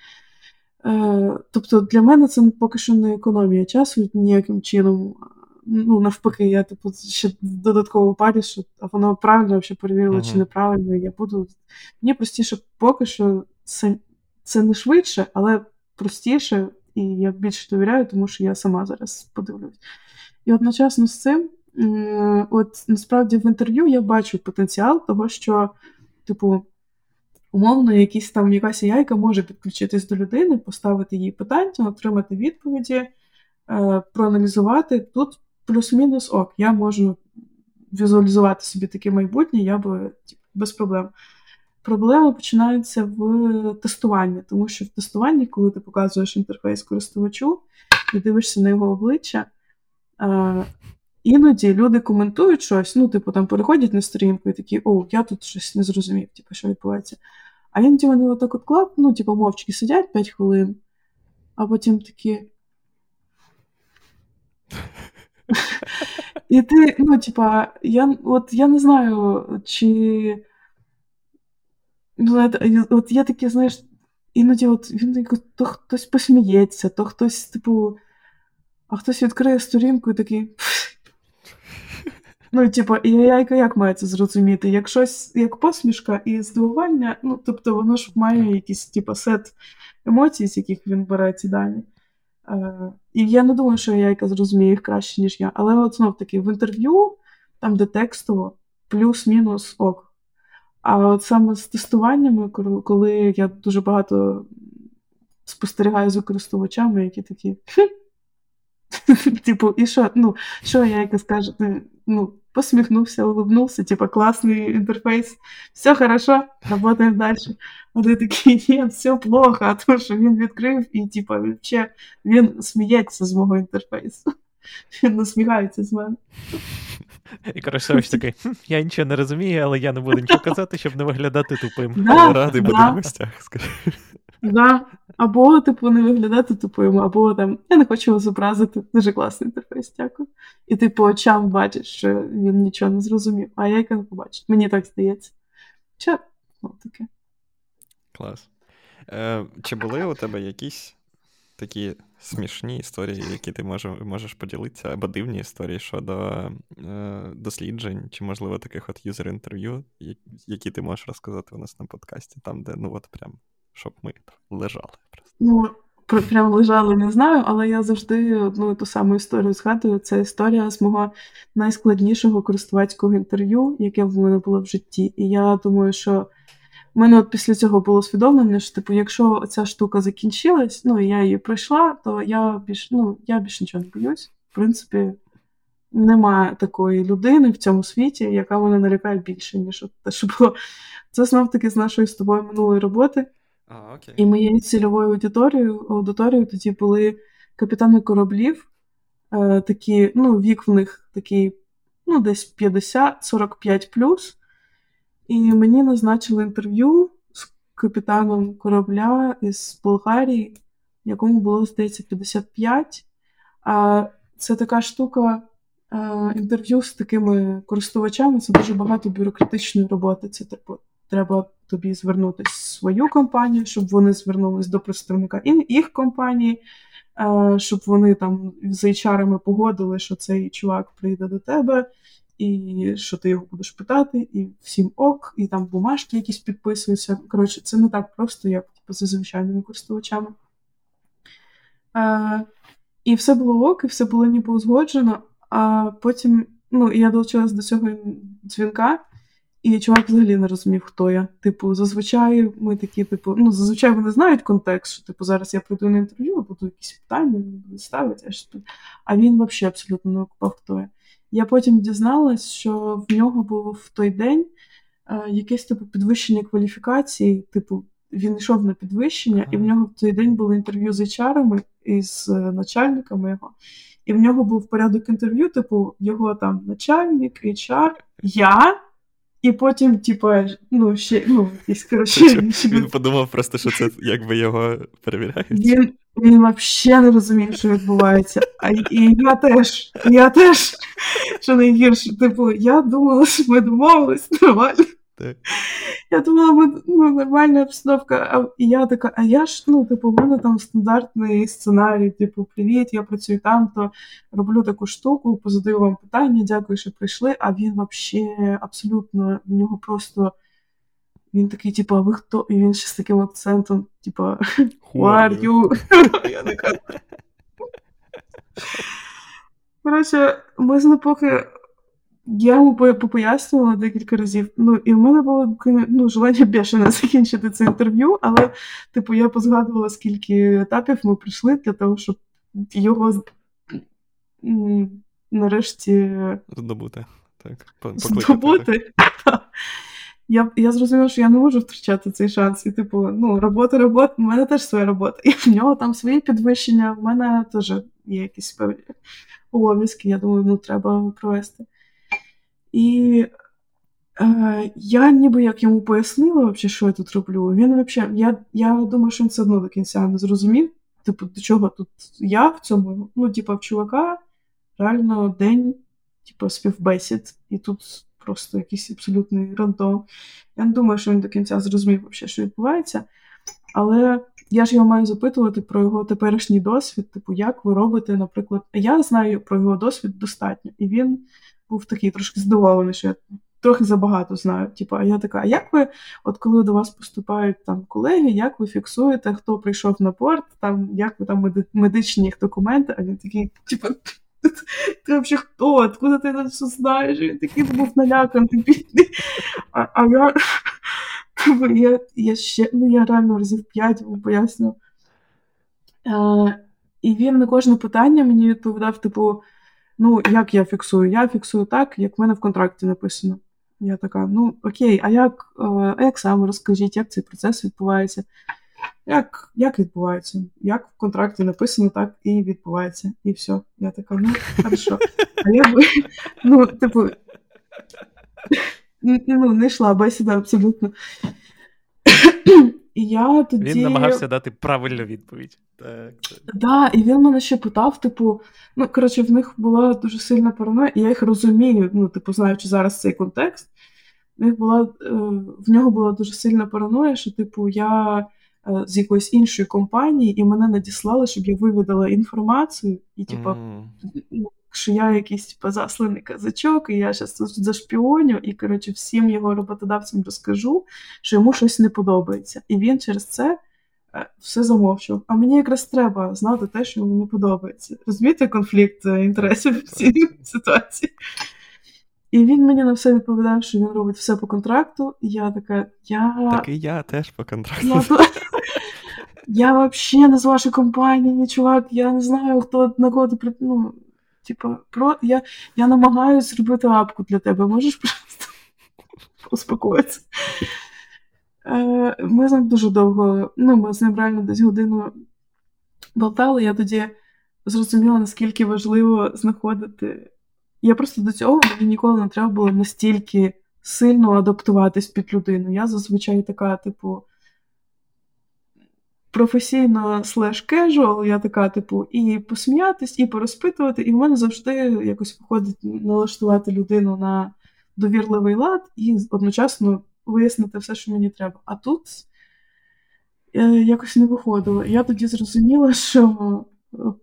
Е, тобто для мене це поки що не економія часу ніяким чином. Ну, навпаки, я типу ще додатково парю, що а воно правильно взагалі перевірило чи неправильно. Я буду. Мені простіше поки що це, це не швидше, але простіше, і я більше довіряю, тому що я сама зараз подивлюсь. І одночасно з цим, от насправді в інтерв'ю я бачу потенціал того, що, типу, умовно, якісь там якась яйка може підключитись до людини, поставити їй питання, отримати відповіді, е, проаналізувати. Тут плюс-мінус ок, я можу візуалізувати собі таке майбутнє, я би типу, без проблем. Проблема починається в тестуванні, тому що в тестуванні, коли ти показуєш інтерфейс користувачу і дивишся на його обличчя, е, іноді люди коментують щось, ну, типу, там переходять на сторінку і такі, о, я тут щось не зрозумів, типу, що відбувається. А іноді вони отак от клад, ну, типу, мовчки сидять 5 хвилин, а потім такі. І ти, ну, типа, я от я не знаю, чи. От я такі, знаєш, іноді от він то хтось посміється, то хтось, типу, а хтось відкриє сторінку і такий. Ну, типу, і яйка як має це зрозуміти? Як щось, як посмішка і здивування, ну, тобто, воно ж має якийсь, типу, сет емоцій, з яких він бере ці дані. І я не думаю, що яйка зрозуміє їх краще, ніж я. Але от знов таки в інтерв'ю, там, де текстово, плюс-мінус ок. А от саме з тестуваннями, коли я дуже багато спостерігаю за користувачами, які такі. Типу, і що? Ну, що яйка скаже? Ну, посміхнувся, улыбнувся, типу, класний інтерфейс, все хорошо, работаємо далі. А ти такий, ні, все плохо, а тому що він відкрив і, типу, він, він сміється з мого інтерфейсу. Він насміхається з мене. І Користувач такий, я нічого не розумію, але я не буду нічого казати, щоб не виглядати тупим. Да, Радий да. буде в гостях, скажи. Да. Або, типу, не виглядати тупим, або там я не хочу вас образити. Дуже класний інтерфейс, дякую. І ти по очам бачиш, що він нічого не зрозумів, а я не побачу. Мені так здається. Чи, ну, таке. Клас. Е, Чи були у тебе якісь такі смішні історії, які ти може, можеш поділитися, або дивні історії щодо е, досліджень, чи, можливо, таких от юзер-інтерв'ю, які ти можеш розказати у нас на подкасті, там, де ну от прям щоб ми лежали. Ну, прям лежали, не знаю, але я завжди одну ту саму історію згадую. Це історія з мого найскладнішого користувацького інтерв'ю, яке в мене було в житті. І я думаю, що в мене от після цього було усвідомлення, що типу, якщо ця штука закінчилась, ну і я її пройшла, то я більш ну, я більш нічого не боюсь. В принципі, немає такої людини в цьому світі, яка мене налякає більше, ніж те, що було. Це знов таки з нашої з тобою минулої роботи. І моєю цільовою аудиторією аудиторією тоді були капітани кораблів, е, такі, ну, вік в них такий, ну, десь 50-45 плюс. І мені назначили інтерв'ю з капітаном корабля із Болгарії, якому було, здається, 55. А це така штука. Е, інтерв'ю з такими користувачами це дуже багато бюрократичної роботи. Це типу, треба тобі звернутися в свою компанію, щоб вони звернулись до представника їх компанії, е, щоб вони там з HR погодили, що цей чувак прийде до тебе, і що ти його будеш питати, і всім ок, і там бумажки якісь підписуються. Коротше, це не так просто, як типу, за звичайними користувачами. Е, І все було ок, і все було ніби узгоджено. А потім ну, я долучилась до цього дзвінка, і чувак взагалі не розумів, хто я. Типу, зазвичай ми такі, типу, ну, зазвичай вони знають контекст, що типу, зараз я прийду на інтерв'ю, буду якісь питання ставити, а він взагалі абсолютно не окупав, хто я. Я потім дізналась, що в нього було в той день е, якесь типу підвищення кваліфікації, типу, він йшов на підвищення, ага. і в нього в той день було інтерв'ю з HR і з е, начальниками його. І в нього був порядок інтерв'ю, типу, його там начальник, HR, я. І потім, типу, ну, ще, ну, якісь, коротше... Він подумав просто, що це якби його перевіряють. Він він взагалі не розумів, що відбувається. А і я теж, я теж, що найгірше, типу, я думала, що ми домовились нормально. Так. Я думала, ну, нормальна обстановка. А і я така, а я ж, ну, типу, в мене там стандартний сценарій, типу, привіт, я працюю там, то роблю таку штуку, позадаю вам питання, дякую, що прийшли. А він взагалі абсолютно в нього просто. Він такий, типу, а ви хто? І він ще з таким акцентом, типу, who are you? Я така. Коротше, ми з поки я йому попояснювала декілька разів. Ну, і в мене було ну, желання бешене закінчити це інтерв'ю, але, типу, я позгадувала, скільки етапів ми пройшли для того, щоб його нарешті здобути. так. Здобути. Я я зрозуміла, що я не можу втрачати цей шанс. І, типу, ну, робота, робота, у мене теж своя робота. І в нього там свої підвищення, в мене теж є якісь певні обов'язки, я думаю, ну, треба провести. І е, я ніби як йому пояснила, вообще, що я тут роблю. Він взагалі, я я думаю, що він все одно до кінця не зрозумів. Типу, до чого тут я в цьому? Ну, типу, в чувака реально день, типу, співбесід, і тут просто якийсь абсолютний рандом. Я не думаю, що він до кінця зрозумів, вообще, що відбувається. Але я ж його маю запитувати про його теперішній досвід, типу, як ви робите, наприклад, я знаю про його досвід достатньо, і він був такий трошки здивований, що я трохи забагато знаю. Типу, а я така, а як ви, от коли до вас поступають там колеги, як ви фіксуєте, хто прийшов на порт, там, як ви там медичні документи, а він такий, типу, ти взагалі хто? Откуда ти це все знаєш? Він такий був наляканий, бідний. А, а я типу, я, я ще, ну я реально разів п'ять йому пояснював. Е, І він на кожне питання мені відповідав, типу, ну, як я фіксую? Я фіксую так, як в мене в контракті написано. Я така, ну окей, а як е, а як саме розкажіть, як цей процес відбувається? Як як відбувається? Як в контракті написано, так і відбувається. І все. Я така, ну, хорошо. А я би, ну, типу, ну, не йшла бесіда абсолютно. І я тоді... Він намагався дати правильну відповідь. Так, так. Да, і він мене ще питав, типу, ну, коротше, в них була дуже сильна параноя, і я їх розумію, ну, типу, знаючи зараз цей контекст, в них була, е, в нього була дуже сильна параноя, що, типу, я е, з якоїсь іншої компанії, і мене надіслали, щоб я вивідала інформацію, і, типу, mm що я якийсь типу, засланий казачок, і я зараз тут зашпіоню, і коротше, всім його роботодавцям розкажу, що йому щось не подобається. І він через це е, все замовчував. А мені якраз треба знати те, що йому не подобається. Розумієте, конфлікт е, інтересів в цій ситуації. І він мені на все відповідав, що він робить все по контракту. І я така, я. Так і я теж по контракту. Я, я взагалі не з вашої компанії, чувак, я не знаю, хто на кого ти ну, Типа, про я я намагаюся зробити апку для тебе, можеш просто успокоїтися. Е, Ми з ним дуже довго, ну, ми з ним реально десь годину болтали. Я тоді зрозуміла, наскільки важливо знаходити. Я просто до цього мені ніколи не треба було настільки сильно адаптуватись під людину. Я зазвичай така, типу, професійно slash casual, я така, типу, і посміятись, і порозпитувати, і в мене завжди якось виходить налаштувати людину на довірливий лад і одночасно вияснити все, що мені треба. А тут е, якось не виходило. Я тоді зрозуміла, що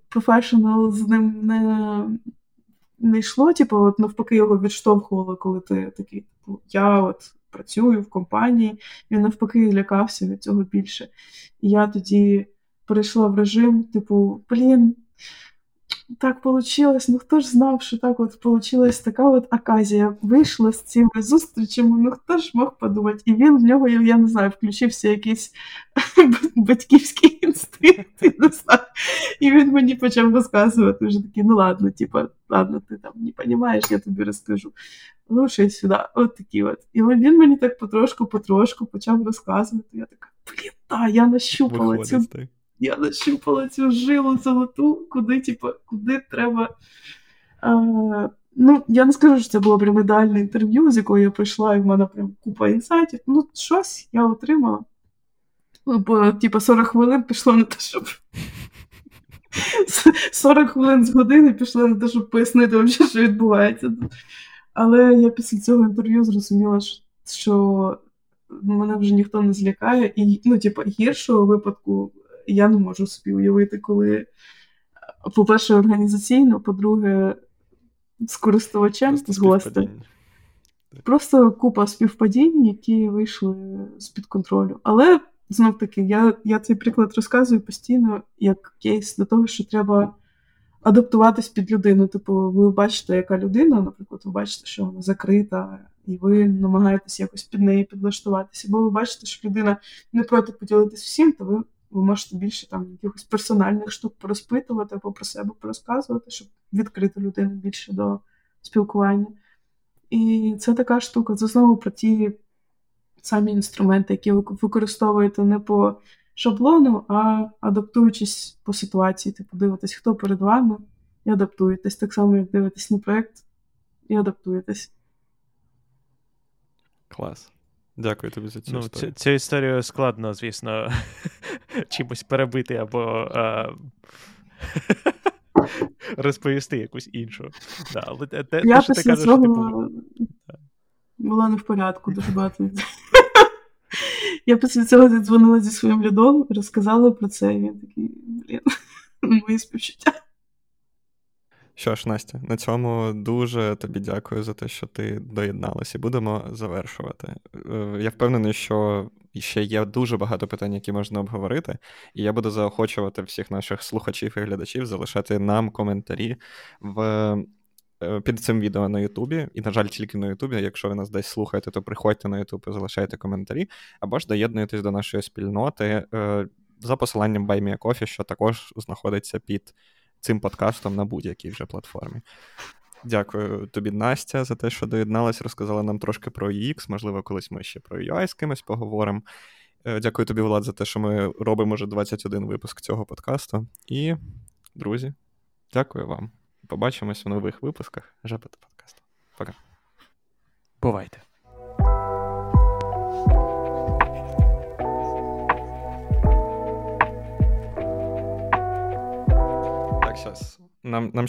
професіонал з ним не не йшло, типу, от навпаки, його відштовхувало, коли ти такий, типу, я от працюю в компанії, він навпаки лякався від цього більше. І я тоді перейшла в режим, типу, блін, так вийшло, ну хто ж знав, що так от вийшла така от аказія. Вийшла з цими зустрічами, ну хто ж мог подумати? І він в нього, я не знаю, включився якийсь батьківський інстинкт, не знаю. І він мені почав розказувати вже такий, ну ладно, типа, ладно, ти там не розумієш, я тобі розкажу. Ну, щось сюди, от такі от. І він мені так потрошку-потрошку почав розказувати. Я така, блін, та, я нащупала Виходить, цю. Так я нащупала цю жилу золоту, куди, типу, куди треба. А, Ну, я не скажу, що це було прям ідеальне інтерв'ю, з якого я прийшла, і в мене прям купа інсайтів. Ну, щось я отримала. Бо, типу, 40 хвилин пішло на те, щоб. 40 хвилин з години пішло на те, щоб пояснити, вам, що відбувається. Але я після цього інтерв'ю зрозуміла, що мене вже ніхто не злякає, і, ну, типу, гіршого випадку я не можу собі уявити, коли, по-перше, організаційно, по-друге, з користувачем, з гостем. Просто купа співпадінь, які вийшли з-під контролю. Але знов таки, я я цей приклад розказую постійно як кейс до того, що треба адаптуватись під людину. Типу, ви бачите, яка людина, наприклад, ви бачите, що вона закрита, і ви намагаєтесь якось під неї підлаштуватися. Бо ви бачите, що людина не проти поділитись всім, то ви ви можете більше там якихось персональних штук порозпитувати або про себе порозказувати, щоб відкрити людину більше до спілкування. І це така штука. Це знову про ті самі інструменти, які ви використовуєте не по шаблону, а адаптуючись по ситуації. Типу дивитесь, хто перед вами, і адаптуєтесь. Так само, як дивитесь на проєкт і адаптуєтесь. Клас. Дякую тобі за цю ну, історію. Цю, цю історію складно, звісно, чимось перебити або е, розповісти якусь іншу. Да, але те, те, Я що ти кажеш, цього типу... була не в порядку дуже багато. Я після цього задзвонила зі своїм лідом, розказала про це, і він такий, блін, мої співчуття. Що ж, Настя, на цьому дуже тобі дякую за те, що ти доєдналася, і будемо завершувати. Е, я впевнений, що ще є дуже багато питань, які можна обговорити, і я буду заохочувати всіх наших слухачів і глядачів залишати нам коментарі в. Е, під цим відео на Ютубі, і, на жаль, тільки на Ютубі. Якщо ви нас десь слухаєте, то приходьте на Ютуб і залишайте коментарі, або ж доєднуйтесь до нашої спільноти е, за посиланням BuyMeACoffee, що також знаходиться під цим подкастом на будь-якій вже платформі. Дякую тобі, Настя, за те, що доєдналась, розказала нам трошки про UX, можливо, колись ми ще про UI з кимось поговоримо. Е, дякую тобі, Влад, за те, що ми робимо вже 21 випуск цього подкасту. І, друзі, дякую вам. Побачимось в нових випусках ЖПТ подкасту. Пока. Бувайте. Так, зараз. Нам, нам